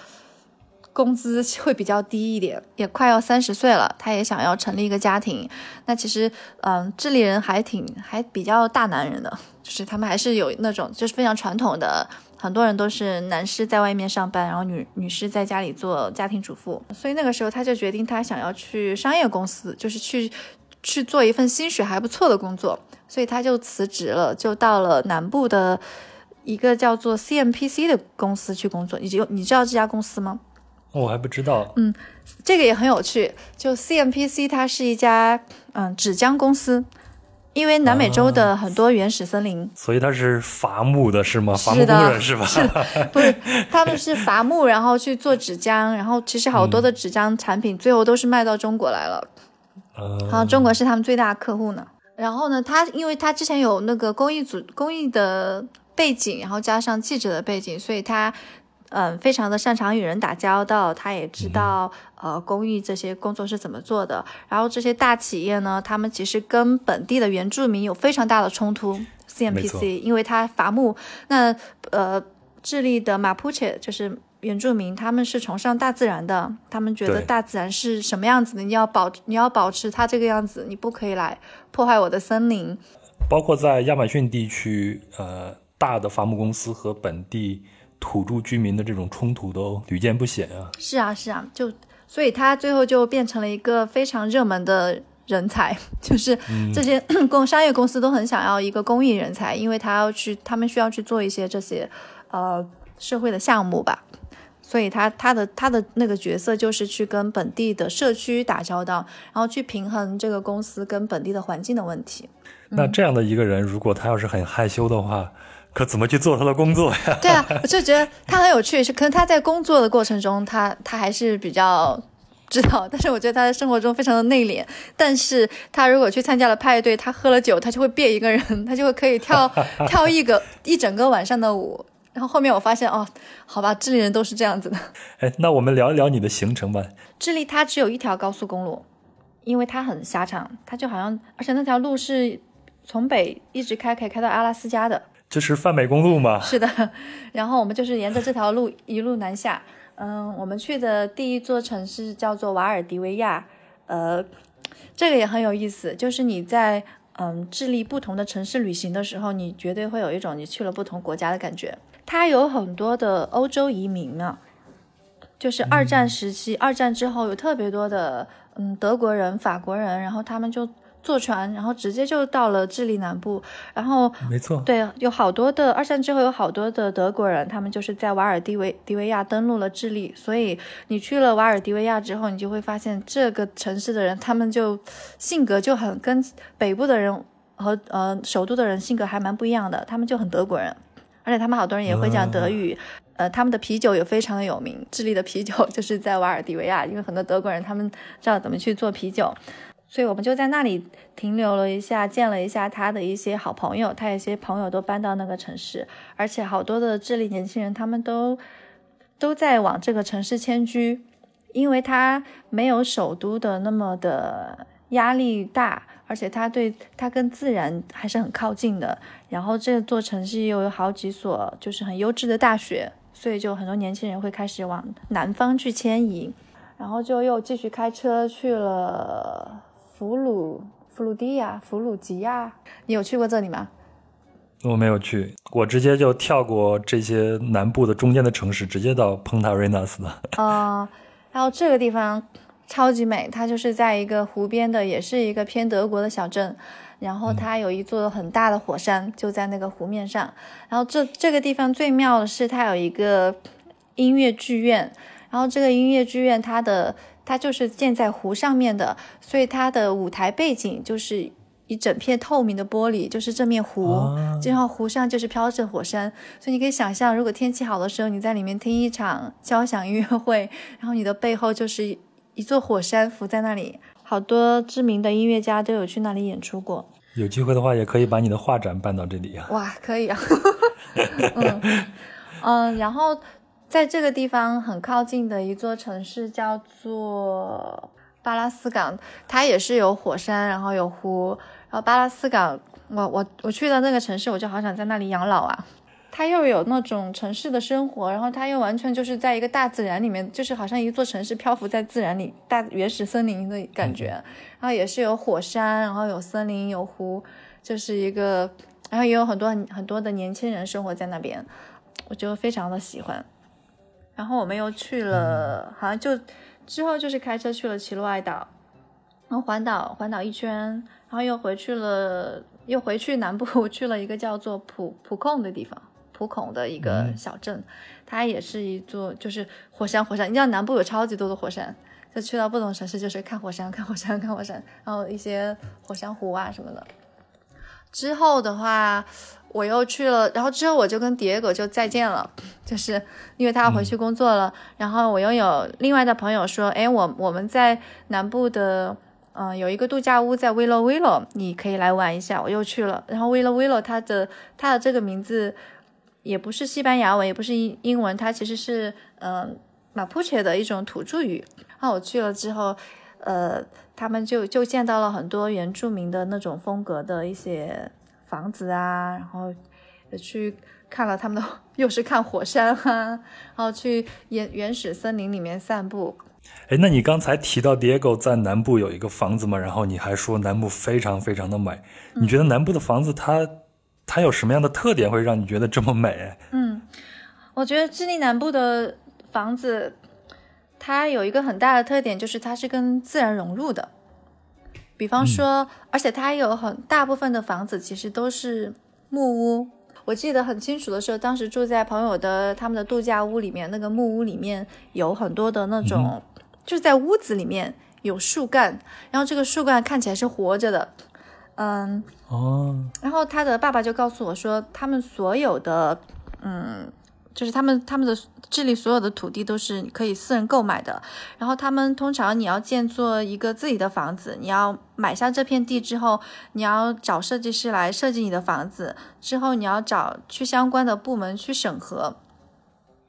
工资会比较低一点，也快要三十岁了，他也想要成立一个家庭。那其实，嗯，智利人还挺还比较大男人的，就是他们还是有那种就是非常传统的，很多人都是男士在外面上班，然后女女士在家里做家庭主妇。所以那个时候他就决定他想要去商业公司，就是去。去做一份薪水还不错的工作，所以他就辞职了，就到了南部的一个叫做 CMPC 的公司去工作。你就你知道这家公司吗？我还不知道。嗯，这个也很有趣。就 CMPC 它是一家嗯纸浆公司，因为南美洲的很多原始森林，所以它是伐木的是吗？伐木工人是吧？是，不是他们是伐木，然后去做纸浆，然后其实好多的纸浆产品最后都是卖到中国来了。好，中国是他们最大的客户呢。然后呢，他因为他之前有那个公益组、公益的背景，然后加上记者的背景，所以他嗯非常的擅长与人打交道。他也知道呃公益这些工作是怎么做的。然后这些大企业呢，他们其实跟本地的原住民有非常大的冲突。CMPC，因为他伐木，那呃智利的马普切就是。原住民他们是崇尚大自然的，他们觉得大自然是什么样子的，你要保你要保持它这个样子，你不可以来破坏我的森林。包括在亚马逊地区，呃，大的伐木公司和本地土著居民的这种冲突都屡见不鲜啊。是啊，是啊，就所以他最后就变成了一个非常热门的人才，就是这些 公商业公司都很想要一个公益人才，因为他要去，他们需要去做一些这些，呃。社会的项目吧。所以他他的他的那个角色就是去跟本地的社区打交道，然后去平衡这个公司跟本地的环境的问题。那这样的一个人，如果他要是很害羞的话，可怎么去做他的工作呀？对啊，我就觉得他很有趣，是可能他在工作的过程中，他他还是比较知道，但是我觉得他在生活中非常的内敛。但是他如果去参加了派对，他喝了酒，他就会变一个人，他就会可以跳 跳一个一整个晚上的舞。然后后面我发现哦，好吧，智利人都是这样子的。哎，那我们聊一聊你的行程吧。智利它只有一条高速公路，因为它很狭长，它就好像，而且那条路是从北一直开，可以开到阿拉斯加的。这是泛美公路吗？是的。然后我们就是沿着这条路一路南下。嗯，我们去的第一座城市叫做瓦尔迪维亚。呃，这个也很有意思，就是你在嗯智利不同的城市旅行的时候，你绝对会有一种你去了不同国家的感觉。它有很多的欧洲移民呢，就是二战时期，二战之后有特别多的嗯德国人、法国人，然后他们就坐船，然后直接就到了智利南部，然后没错，对，有好多的二战之后有好多的德国人，他们就是在瓦尔迪维迪维亚登陆了智利，所以你去了瓦尔迪维亚之后，你就会发现这个城市的人，他们就性格就很跟北部的人和呃首都的人性格还蛮不一样的，他们就很德国人。而且他们好多人也会讲德语，呃，他们的啤酒也非常的有名。智利的啤酒就是在瓦尔迪维亚，因为很多德国人他们知道怎么去做啤酒，所以我们就在那里停留了一下，见了一下他的一些好朋友，他有些朋友都搬到那个城市，而且好多的智利年轻人他们都都在往这个城市迁居，因为他没有首都的那么的压力大。而且它对它跟自然还是很靠近的，然后这座城市又有好几所就是很优质的大学，所以就很多年轻人会开始往南方去迁移，然后就又继续开车去了弗鲁弗鲁迪亚、弗鲁吉亚。你有去过这里吗？我没有去，我直接就跳过这些南部的中间的城市，直接到蓬塔瑞纳斯的。啊，然后这个地方。超级美，它就是在一个湖边的，也是一个偏德国的小镇，然后它有一座很大的火山，就在那个湖面上。然后这这个地方最妙的是，它有一个音乐剧院，然后这个音乐剧院它的它就是建在湖上面的，所以它的舞台背景就是一整片透明的玻璃，就是这面湖，然后湖上就是飘着火山，所以你可以想象，如果天气好的时候，你在里面听一场交响音乐会，然后你的背后就是。一座火山浮在那里，好多知名的音乐家都有去那里演出过。有机会的话，也可以把你的画展搬到这里啊！哇，可以啊！嗯嗯，然后在这个地方很靠近的一座城市叫做巴拉斯港，它也是有火山，然后有湖。然后巴拉斯港，我我我去的那个城市，我就好想在那里养老啊。它又有那种城市的生活，然后它又完全就是在一个大自然里面，就是好像一座城市漂浮在自然里，大原始森林的感觉。然后也是有火山，然后有森林，有湖，就是一个，然后也有很多很很多的年轻人生活在那边，我就非常的喜欢。然后我们又去了，好像就之后就是开车去了奇洛爱岛，然后环岛环岛一圈，然后又回去了，又回去南部 去了一个叫做普普控的地方。普孔的一个小镇，它也是一座就是火山，火山。你知道南部有超级多的火山，就去到不同城市就是看火山，看火山，看火山，然后一些火山湖啊什么的。之后的话，我又去了，然后之后我就跟迭戈就再见了，就是因为他要回去工作了。然后我又有另外的朋友说，哎，我我们在南部的，嗯，有一个度假屋在 Willow Willow，你可以来玩一下。我又去了，然后 Willow Willow 它的它的这个名字。也不是西班牙文，也不是英英文，它其实是嗯马普切的一种土著语。然后我去了之后，呃，他们就就见到了很多原住民的那种风格的一些房子啊，然后也去看了他们的，又是看火山啊，然后去原原始森林里面散步。哎，那你刚才提到 Diego 在南部有一个房子嘛？然后你还说南部非常非常的美，你觉得南部的房子它？它有什么样的特点会让你觉得这么美？嗯，我觉得智利南部的房子，它有一个很大的特点，就是它是跟自然融入的。比方说，而且它有很大部分的房子其实都是木屋。我记得很清楚的时候，当时住在朋友的他们的度假屋里面，那个木屋里面有很多的那种，就是在屋子里面有树干，然后这个树干看起来是活着的，嗯，哦，然后他的爸爸就告诉我说，他们所有的，嗯。就是他们他们的智利所有的土地都是可以私人购买的，然后他们通常你要建做一个自己的房子，你要买下这片地之后，你要找设计师来设计你的房子，之后你要找去相关的部门去审核。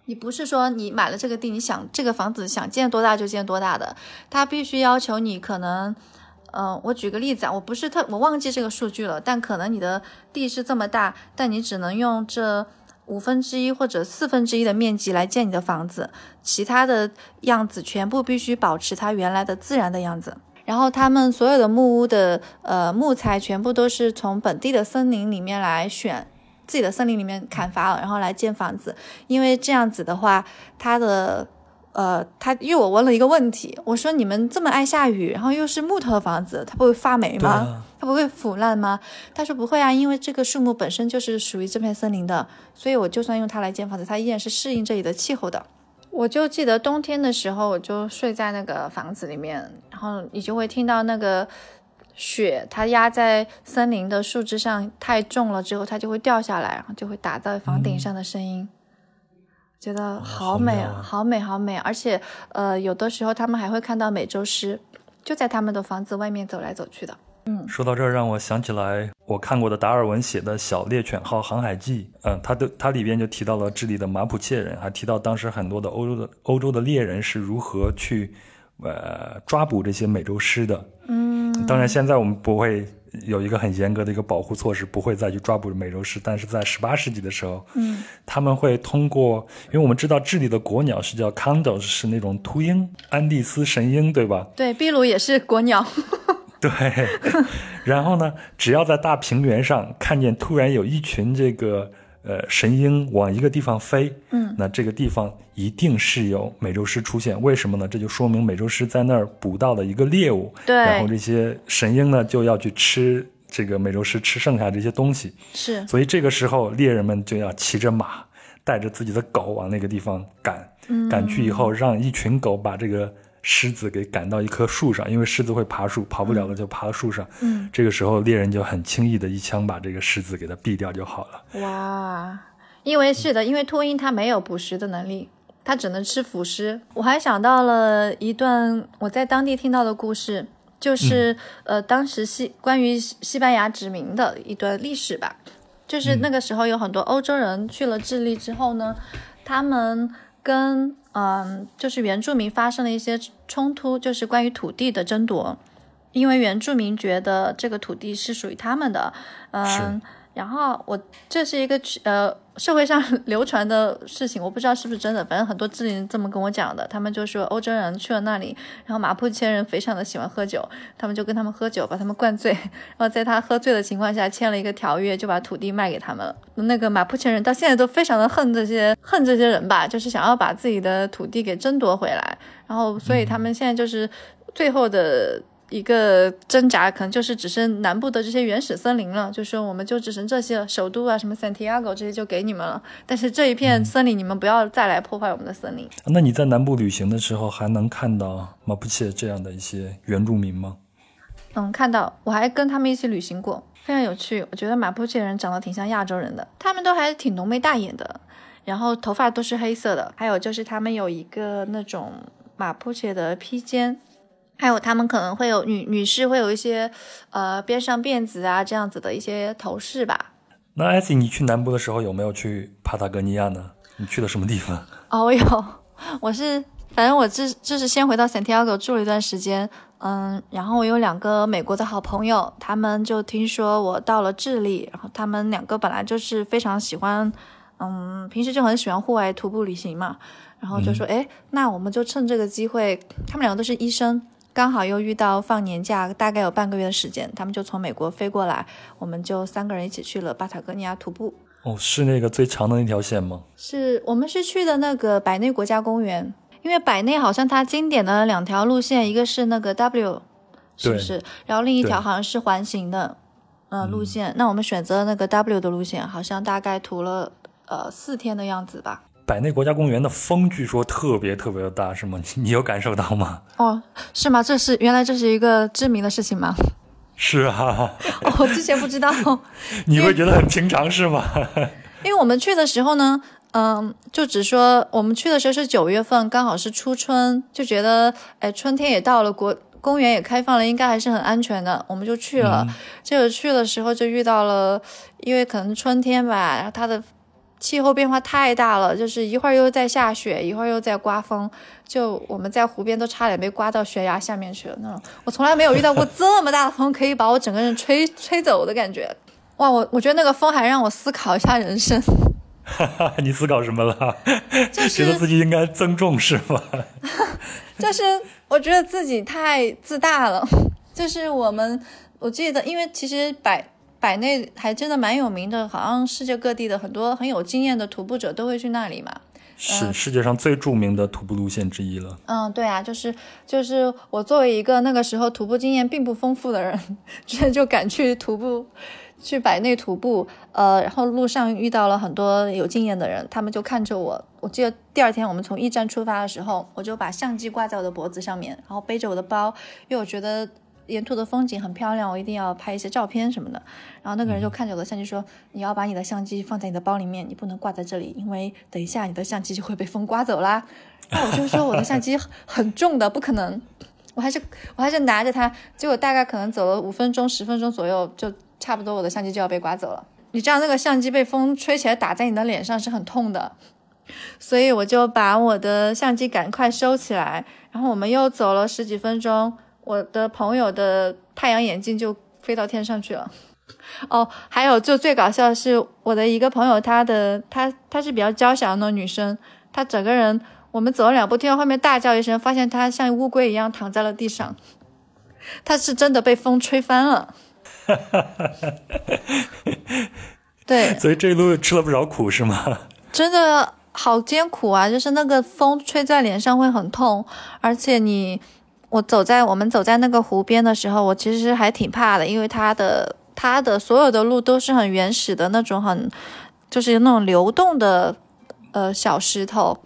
你不是说你买了这个地，你想这个房子想建多大就建多大的，他必须要求你可能，嗯，我举个例子啊，我不是特我忘记这个数据了，但可能你的地是这么大，但你只能用这。五分之一或者四分之一的面积来建你的房子，其他的样子全部必须保持它原来的自然的样子。然后他们所有的木屋的呃木材全部都是从本地的森林里面来选，自己的森林里面砍伐了，然后来建房子。因为这样子的话，它的。呃，他因为我问了一个问题，我说你们这么爱下雨，然后又是木头的房子，它不会发霉吗？它不会腐烂吗？他说不会啊，因为这个树木本身就是属于这片森林的，所以我就算用它来建房子，它依然是适应这里的气候的。我就记得冬天的时候，我就睡在那个房子里面，然后你就会听到那个雪，它压在森林的树枝上太重了之后，它就会掉下来，然后就会打在房顶上的声音。觉得好美啊，好美，好美！而且，呃，有的时候他们还会看到美洲狮，就在他们的房子外面走来走去的。嗯，说到这儿，让我想起来我看过的达尔文写的小猎犬号航海记。嗯，他的他里边就提到了智利的马普切人，还提到当时很多的欧洲的欧洲的猎人是如何去，呃，抓捕这些美洲狮的。嗯，当然现在我们不会。有一个很严格的一个保护措施，不会再去抓捕美洲狮。但是在十八世纪的时候，嗯，他们会通过，因为我们知道智利的国鸟是叫 condor，是那种秃鹰，安第斯神鹰，对吧？对，秘鲁也是国鸟。对，然后呢，只要在大平原上看见突然有一群这个。呃，神鹰往一个地方飞，嗯，那这个地方一定是有美洲狮出现。为什么呢？这就说明美洲狮在那儿捕到了一个猎物，对。然后这些神鹰呢，就要去吃这个美洲狮吃剩下这些东西，是。所以这个时候，猎人们就要骑着马，带着自己的狗往那个地方赶，赶去以后，让一群狗把这个。狮子给赶到一棵树上，因为狮子会爬树，跑不了了就爬到树上。嗯，这个时候猎人就很轻易的一枪把这个狮子给它毙掉就好了。哇，因为是的，因为秃鹰它没有捕食的能力，它只能吃腐尸。我还想到了一段我在当地听到的故事，就是呃，当时西关于西班牙殖民的一段历史吧。就是那个时候有很多欧洲人去了智利之后呢，他们跟嗯，就是原住民发生了一些冲突，就是关于土地的争夺，因为原住民觉得这个土地是属于他们的，嗯。然后我这是一个呃社会上 流传的事情，我不知道是不是真的，反正很多智利人这么跟我讲的。他们就说欧洲人去了那里，然后马普切人非常的喜欢喝酒，他们就跟他们喝酒，把他们灌醉，然后在他喝醉的情况下签了一个条约，就把土地卖给他们了。那个马普切人到现在都非常的恨这些恨这些人吧，就是想要把自己的土地给争夺回来，然后所以他们现在就是最后的。一个挣扎，可能就是只剩南部的这些原始森林了。就说我们就只剩这些了，首都啊，什么 Santiago 这些就给你们了。但是这一片森林，你们不要再来破坏我们的森林。那你在南部旅行的时候，还能看到马布切这样的一些原住民吗？嗯，看到，我还跟他们一起旅行过，非常有趣。我觉得马布切人长得挺像亚洲人的，他们都还挺浓眉大眼的，然后头发都是黑色的。还有就是他们有一个那种马布切的披肩。还有他们可能会有女女士会有一些，呃，边上辫子啊这样子的一些头饰吧。那艾希，你去南部的时候有没有去帕塔哥尼亚呢？你去了什么地方？哦，我有，我是反正我这就是先回到 Santiago 住了一段时间，嗯，然后我有两个美国的好朋友，他们就听说我到了智利，然后他们两个本来就是非常喜欢，嗯，平时就很喜欢户外徒步旅行嘛，然后就说，哎，那我们就趁这个机会，他们两个都是医生。刚好又遇到放年假，大概有半个月的时间，他们就从美国飞过来，我们就三个人一起去了巴塔哥尼亚徒步。哦，是那个最长的那条线吗？是我们是去的那个百内国家公园，因为百内好像它经典的两条路线，一个是那个 W，是不是？然后另一条好像是环形的。嗯路线。那我们选择那个 W 的路线，好像大概涂了呃四天的样子吧。百内国家公园的风据说特别特别的大，是吗？你有感受到吗？哦，是吗？这是原来这是一个知名的事情吗？是啊，我之前不知道。你会觉得很平常是吗？因为我们去的时候呢，嗯，就只说我们去的时候是九月份，刚好是初春，就觉得哎，春天也到了，国公园也开放了，应该还是很安全的，我们就去了。结果去的时候就遇到了，因为可能春天吧，然后它的。气候变化太大了，就是一会儿又在下雪，一会儿又在刮风，就我们在湖边都差点被刮到悬崖下面去了。那种我从来没有遇到过这么大的风，可以把我整个人吹 吹走的感觉。哇，我我觉得那个风还让我思考一下人生。哈哈，你思考什么了？觉得自己应该增重是吗？就是我觉得自己太自大了。就是我们，我记得，因为其实百。百内还真的蛮有名的，好像世界各地的很多很有经验的徒步者都会去那里嘛。是世界上最著名的徒步路线之一了。嗯，对啊，就是就是我作为一个那个时候徒步经验并不丰富的人，居然就敢去徒步，去百内徒步。呃，然后路上遇到了很多有经验的人，他们就看着我。我记得第二天我们从驿站出发的时候，我就把相机挂在我的脖子上面，然后背着我的包，因为我觉得。沿途的风景很漂亮，我一定要拍一些照片什么的。然后那个人就看着我的相机说：“你要把你的相机放在你的包里面，你不能挂在这里，因为等一下你的相机就会被风刮走啦。”那我就说我的相机很重的，不可能。我还是我还是拿着它，结果大概可能走了五分钟、十分钟左右，就差不多我的相机就要被刮走了。你知道那个相机被风吹起来打在你的脸上是很痛的，所以我就把我的相机赶快收起来。然后我们又走了十几分钟。我的朋友的太阳眼镜就飞到天上去了，哦，还有就最搞笑的是我的一个朋友，她的她她是比较娇小的那种女生，她整个人我们走了两步，听到后面大叫一声，发现她像乌龟一样躺在了地上，她是真的被风吹翻了，对，所以这一路吃了不少苦是吗？真的好艰苦啊，就是那个风吹在脸上会很痛，而且你。我走在我们走在那个湖边的时候，我其实还挺怕的，因为它的它的所有的路都是很原始的那种，很就是那种流动的呃小石头，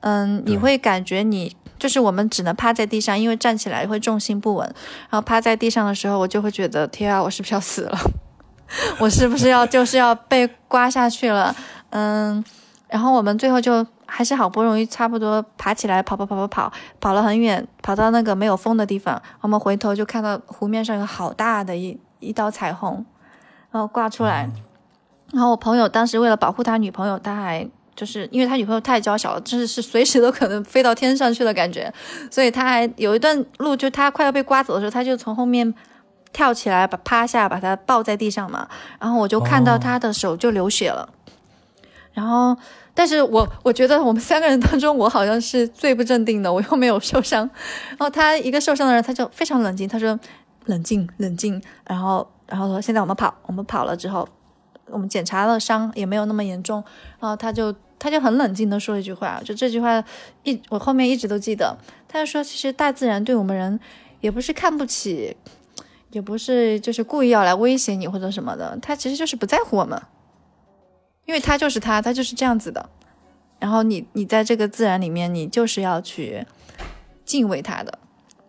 嗯，你会感觉你就是我们只能趴在地上，因为站起来会重心不稳。然后趴在地上的时候，我就会觉得天啊，我是不是要死了？我是不是要就是要被刮下去了？嗯，然后我们最后就。还是好不容易差不多爬起来，跑跑跑跑跑，跑了很远，跑到那个没有风的地方。我们回头就看到湖面上有好大的一一道彩虹，然后挂出来。然后我朋友当时为了保护他女朋友，他还就是因为他女朋友太娇小了，就是是随时都可能飞到天上去的感觉，所以他还有一段路，就他快要被刮走的时候，他就从后面跳起来，把趴下，把他抱在地上嘛。然后我就看到他的手就流血了，然后。但是我 我觉得我们三个人当中，我好像是最不镇定的，我又没有受伤。然后他一个受伤的人，他就非常冷静，他说：“冷静，冷静。”然后，然后说：“现在我们跑，我们跑了之后，我们检查了伤也没有那么严重。”然后他就他就很冷静的说一句话，就这句话一我后面一直都记得。他就说：“其实大自然对我们人也不是看不起，也不是就是故意要来威胁你或者什么的，他其实就是不在乎我们。”因为他就是他，他就是这样子的。然后你你在这个自然里面，你就是要去敬畏他的，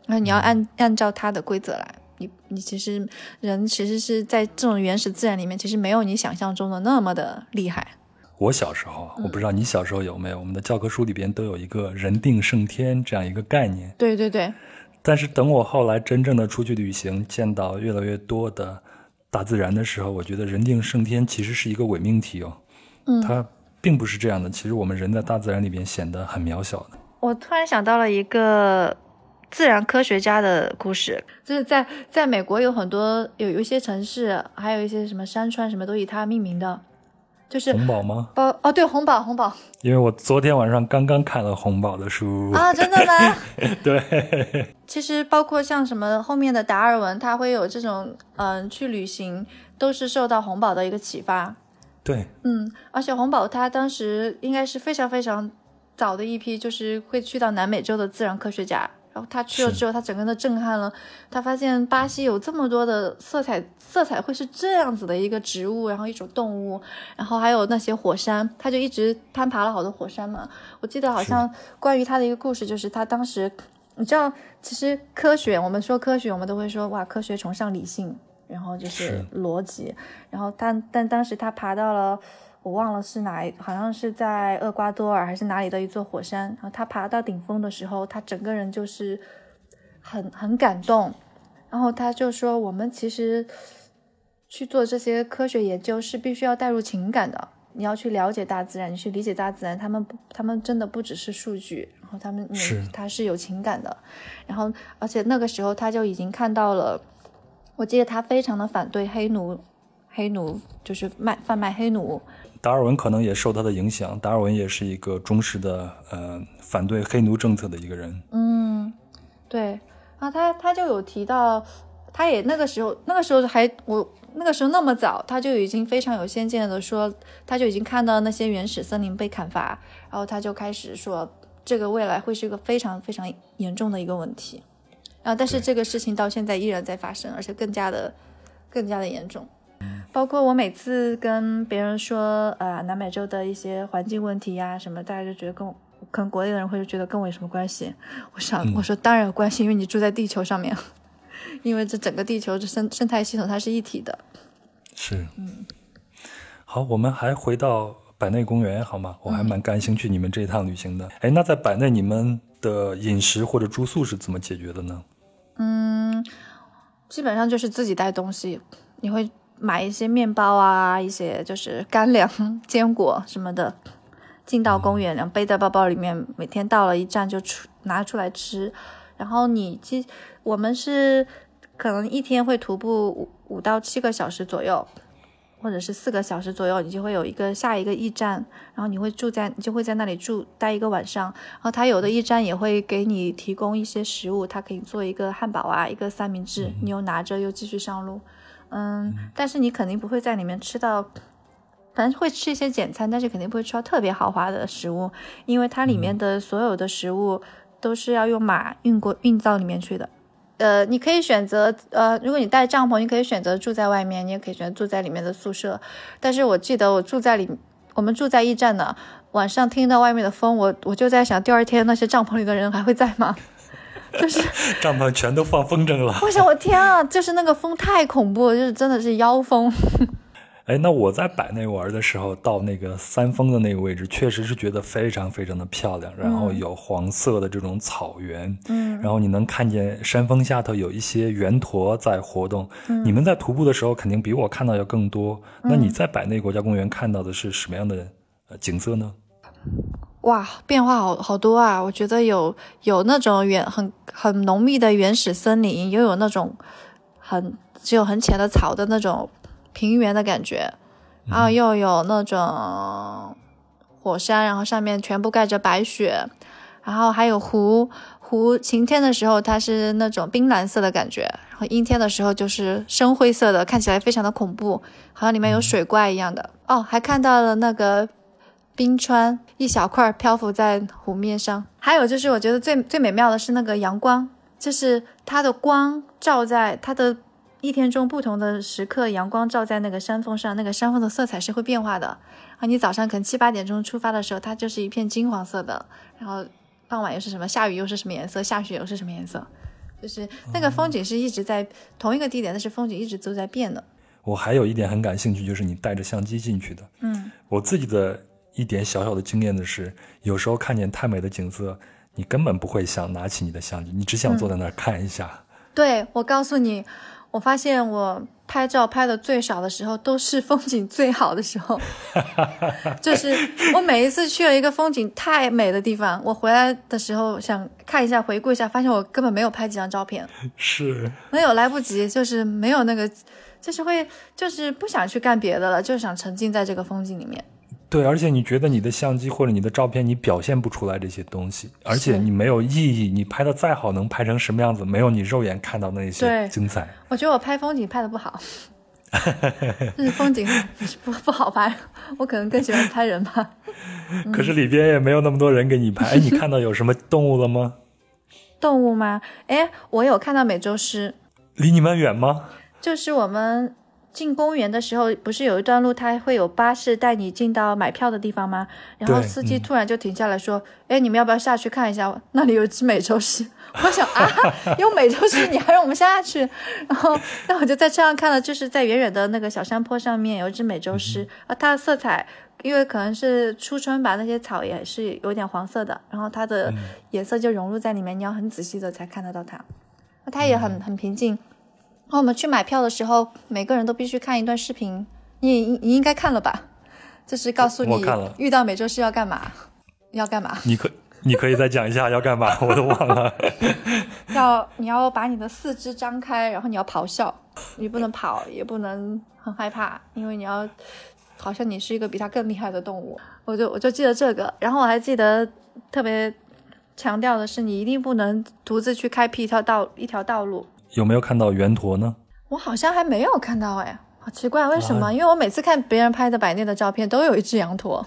然后你要按按照他的规则来。你你其实人其实是在这种原始自然里面，其实没有你想象中的那么的厉害。我小时候，我不知道你小时候有没有，我们的教科书里边都有一个人定胜天这样一个概念。对对对。但是等我后来真正的出去旅行，见到越来越多的大自然的时候，我觉得人定胜天其实是一个伪命题哦。它并不是这样的。其实我们人在大自然里边显得很渺小的。我突然想到了一个自然科学家的故事，就是在在美国有很多有有一些城市，还有一些什么山川什么都以它命名的，就是红宝吗？宝哦，对，红宝，红宝。因为我昨天晚上刚刚看了红宝的书啊，真的吗？对。其实包括像什么后面的达尔文，他会有这种嗯去旅行，都是受到红宝的一个启发。对，嗯，而且红宝他当时应该是非常非常早的一批，就是会去到南美洲的自然科学家，然后他去了之后，他整个人都震撼了。他发现巴西有这么多的色彩，色彩会是这样子的一个植物，然后一种动物，然后还有那些火山，他就一直攀爬了好多火山嘛。我记得好像关于他的一个故事，就是他当时，你知道，其实科学，我们说科学，我们都会说哇，科学崇尚理性，然后就是逻辑，然后但但当时他爬到了。我忘了是哪，好像是在厄瓜多尔还是哪里的一座火山。然后他爬到顶峰的时候，他整个人就是很很感动。然后他就说：“我们其实去做这些科学研究是必须要带入情感的。你要去了解大自然，你去理解大自然，他们不，他们真的不只是数据，然后他们是他是有情感的。然后而且那个时候他就已经看到了，我记得他非常的反对黑奴，黑奴就是卖贩卖黑奴。”达尔文可能也受他的影响，达尔文也是一个忠实的呃反对黑奴政策的一个人。嗯，对啊，他他就有提到，他也那个时候那个时候还我那个时候那么早，他就已经非常有先见的说，他就已经看到那些原始森林被砍伐，然后他就开始说，这个未来会是一个非常非常严重的一个问题。然后但是这个事情到现在依然在发生，而且更加的更加的严重。包括我每次跟别人说，呃，南美洲的一些环境问题呀什么，大家就觉得跟我，可能国内的人会觉得跟我有什么关系？我想，我说当然有关系，因为你住在地球上面，因为这整个地球这生生态系统它是一体的。是，嗯。好，我们还回到百内公园好吗？我还蛮感兴趣你们这一趟旅行的。哎，那在百内你们的饮食或者住宿是怎么解决的呢？嗯，基本上就是自己带东西，你会。买一些面包啊，一些就是干粮、坚果什么的，进到公园，然后背在包包里面，每天到了一站就出拿出来吃。然后你其我们是可能一天会徒步五五到七个小时左右，或者是四个小时左右，你就会有一个下一个驿站，然后你会住在，你就会在那里住待一个晚上。然后他有的驿站也会给你提供一些食物，它可以做一个汉堡啊，一个三明治，你又拿着又继续上路。嗯，但是你肯定不会在里面吃到，反正会吃一些简餐，但是肯定不会吃到特别豪华的食物，因为它里面的所有的食物都是要用马运过运到里面去的。呃，你可以选择，呃，如果你带帐篷，你可以选择住在外面，你也可以选择住在里面的宿舍。但是我记得我住在里，我们住在驿站呢，晚上听到外面的风，我我就在想，第二天那些帐篷里的人还会在吗？就是帐篷全都放风筝了。我想，我天啊，就是那个风太恐怖，就是真的是妖风。哎，那我在百内玩的时候，到那个三峰的那个位置，确实是觉得非常非常的漂亮。然后有黄色的这种草原，嗯，然后你能看见山峰下头有一些圆驼在活动。你们在徒步的时候，肯定比我看到要更多。那你在百内国家公园看到的是什么样的呃景色呢？哇，变化好好多啊！我觉得有有那种原很很浓密的原始森林，又有那种很只有很浅的草的那种平原的感觉，然后又有那种火山，然后上面全部盖着白雪，然后还有湖湖，晴天的时候它是那种冰蓝色的感觉，然后阴天的时候就是深灰色的，看起来非常的恐怖，好像里面有水怪一样的。哦，还看到了那个。冰川一小块漂浮在湖面上，还有就是我觉得最最美妙的是那个阳光，就是它的光照在它的一天中不同的时刻，阳光照在那个山峰上，那个山峰的色彩是会变化的。啊，你早上可能七八点钟出发的时候，它就是一片金黄色的，然后傍晚又是什么，下雨又是什么颜色，下雪又是什么颜色，就是那个风景是一直在同一个地点，但是风景一直都在变的。我还有一点很感兴趣，就是你带着相机进去的，嗯，我自己的。一点小小的经验的是，有时候看见太美的景色，你根本不会想拿起你的相机，你只想坐在那儿看一下。对，我告诉你，我发现我拍照拍的最少的时候，都是风景最好的时候。就是我每一次去了一个风景太美的地方，我回来的时候想看一下，回顾一下，发现我根本没有拍几张照片。是，没有来不及，就是没有那个，就是会，就是不想去干别的了，就想沉浸在这个风景里面。对，而且你觉得你的相机或者你的照片，你表现不出来这些东西，而且你没有意义。你拍的再好，能拍成什么样子？没有你肉眼看到那些精彩。我觉得我拍风景拍的不好，就是风景不 不好拍。我可能更喜欢拍人吧。可是里边也没有那么多人给你拍。哎，你看到有什么动物了吗？动物吗？哎，我有看到美洲狮，离你们远吗？就是我们进公园的时候，不是有一段路，它会有巴士带你进到买票的地方吗？然后司机嗯突然就停下来说：“哎、你们要不要下去看一下？那里有一只美洲狮。”我想啊，有美洲狮，你还让我们下去？然后，那我就在车上看了，就是在远远的那个小山坡上面有一只美洲狮，啊，它的色彩。因为可能是初春吧，那些草也是有点黄色的，然后它的颜色就融入在里面，你要很仔细的才看得到它。那它也很很平静。然后我们去买票的时候，每个人都必须看一段视频，你你你应该看了吧？就是告诉你遇到美洲狮要干嘛，要干嘛，你可你可以再讲一下要干嘛？我都忘了。要你要把你的四肢张开，然后你要咆哮，你不能跑，也不能很害怕，因为你要好像你是一个比它更厉害的动物。我就我就记得这个，然后我还记得特别强调的是，你一定不能独自去开辟一条道一条道路。有没有看到圆驼呢？我好像还没有看到哎，好奇怪，为什么？啊因为我每次看别人拍的百内的照片，都有一只羊驼。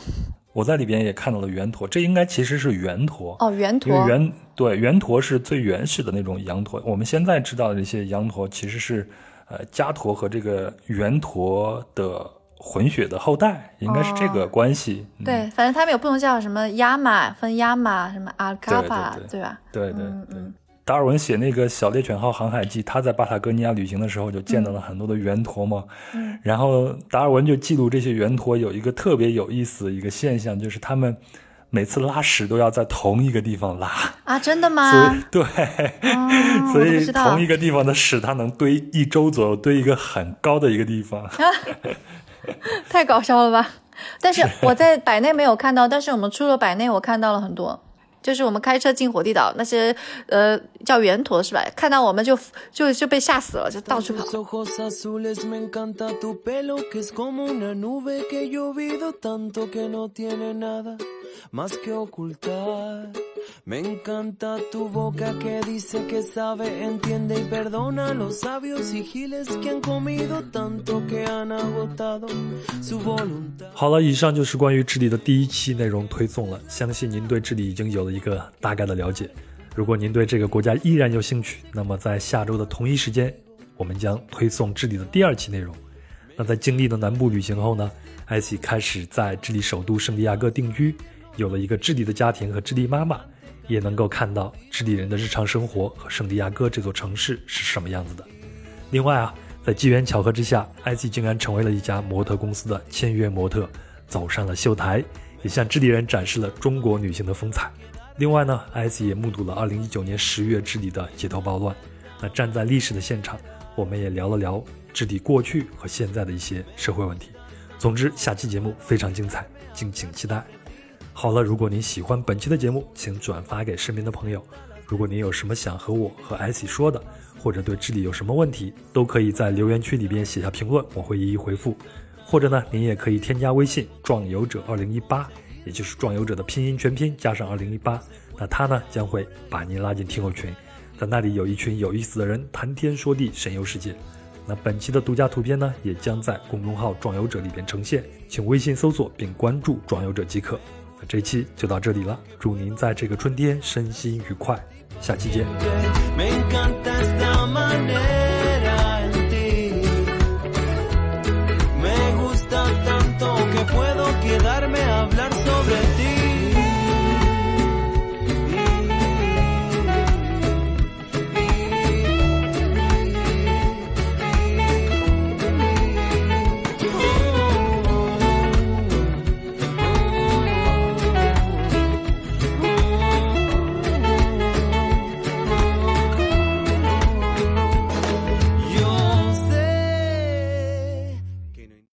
我在里边也看到了圆驼，这应该其实是圆驼。哦，圆因为驼。圆对圆驼是最原始的那种羊驼，我们现在知道的这些羊驼其实是呃家驼和这个圆驼的混血的后代，应该是这个关系。嗯、对，反正他们有不同叫什么亚马，分亚马，什么阿卡巴，对对吧？对对对。嗯嗯达尔文写那个《小猎犬号航海记》，他在巴塔哥尼亚旅行的时候就见到了很多的圆驼嘛。嗯然后达尔文就记录这些圆驼有一个特别有意思的一个现象，就是他们每次拉屎都要在同一个地方拉。啊，真的所吗以？对，哦、所以 同一个地方的屎，它能堆一周左右，堆一个很高的一个地方。太搞笑了吧！但是我在百内没有看到，但是我们出了百内，我看到了很多。就是我们开车进火地岛，那些呃叫圆驼是吧？看到我们就就就被吓死了，就到处跑。Tus ojos azules, me encanta tu pelo, que es como una nube que he llovido tanto que no tiene nada más que ocultar. Me encanta tu boca que dice que sabe, entiende y perdona los sabios y giles que han comido tanto que han agotado su voluntad. 好了，以上就是关于智利的第一期内容推送了，相信您对智利已经有了一个大概的了解。如果您对这个国家依然有兴趣，那么在下周的同一时间，我们将推送智利的第二期内容。那在经历了南部旅行后呢，艾希开始在智利首都圣地亚哥定居，有了一个智利的家庭和智利妈妈，也能够看到智利人的日常生活和圣地亚哥这座城市是什么样子的。另外啊，在机缘巧合之下，艾希竟然成为了一家模特公司的签约模特，走上了秀台，也向智利人展示了中国女性的风采。另外呢，艾希也目睹了2019年10月智利的街头暴乱。那站在历史的现场，我们也聊了聊智利过去和现在的一些社会问题。总之，下期节目非常精彩，敬请期待。好了，如果您喜欢本期的节目，请转发给身边的朋友。如果您有什么想和我和艾希说的，或者对智利有什么问题，都可以在留言区里边写下评论，我会一一回复。或者呢，您也可以添加微信“壮游者二零一八”，也就是“壮游者”的拼音全拼加上二零一八，那他呢将会把您拉进听友群，在那里有一群有意思的人谈天说地，神游世界。那本期的独家图片呢，也将在公众号“壮游者”里边呈现，请微信搜索并关注“壮游者”即可。那这期就到这里了，祝您在这个春天身心愉快，下期见。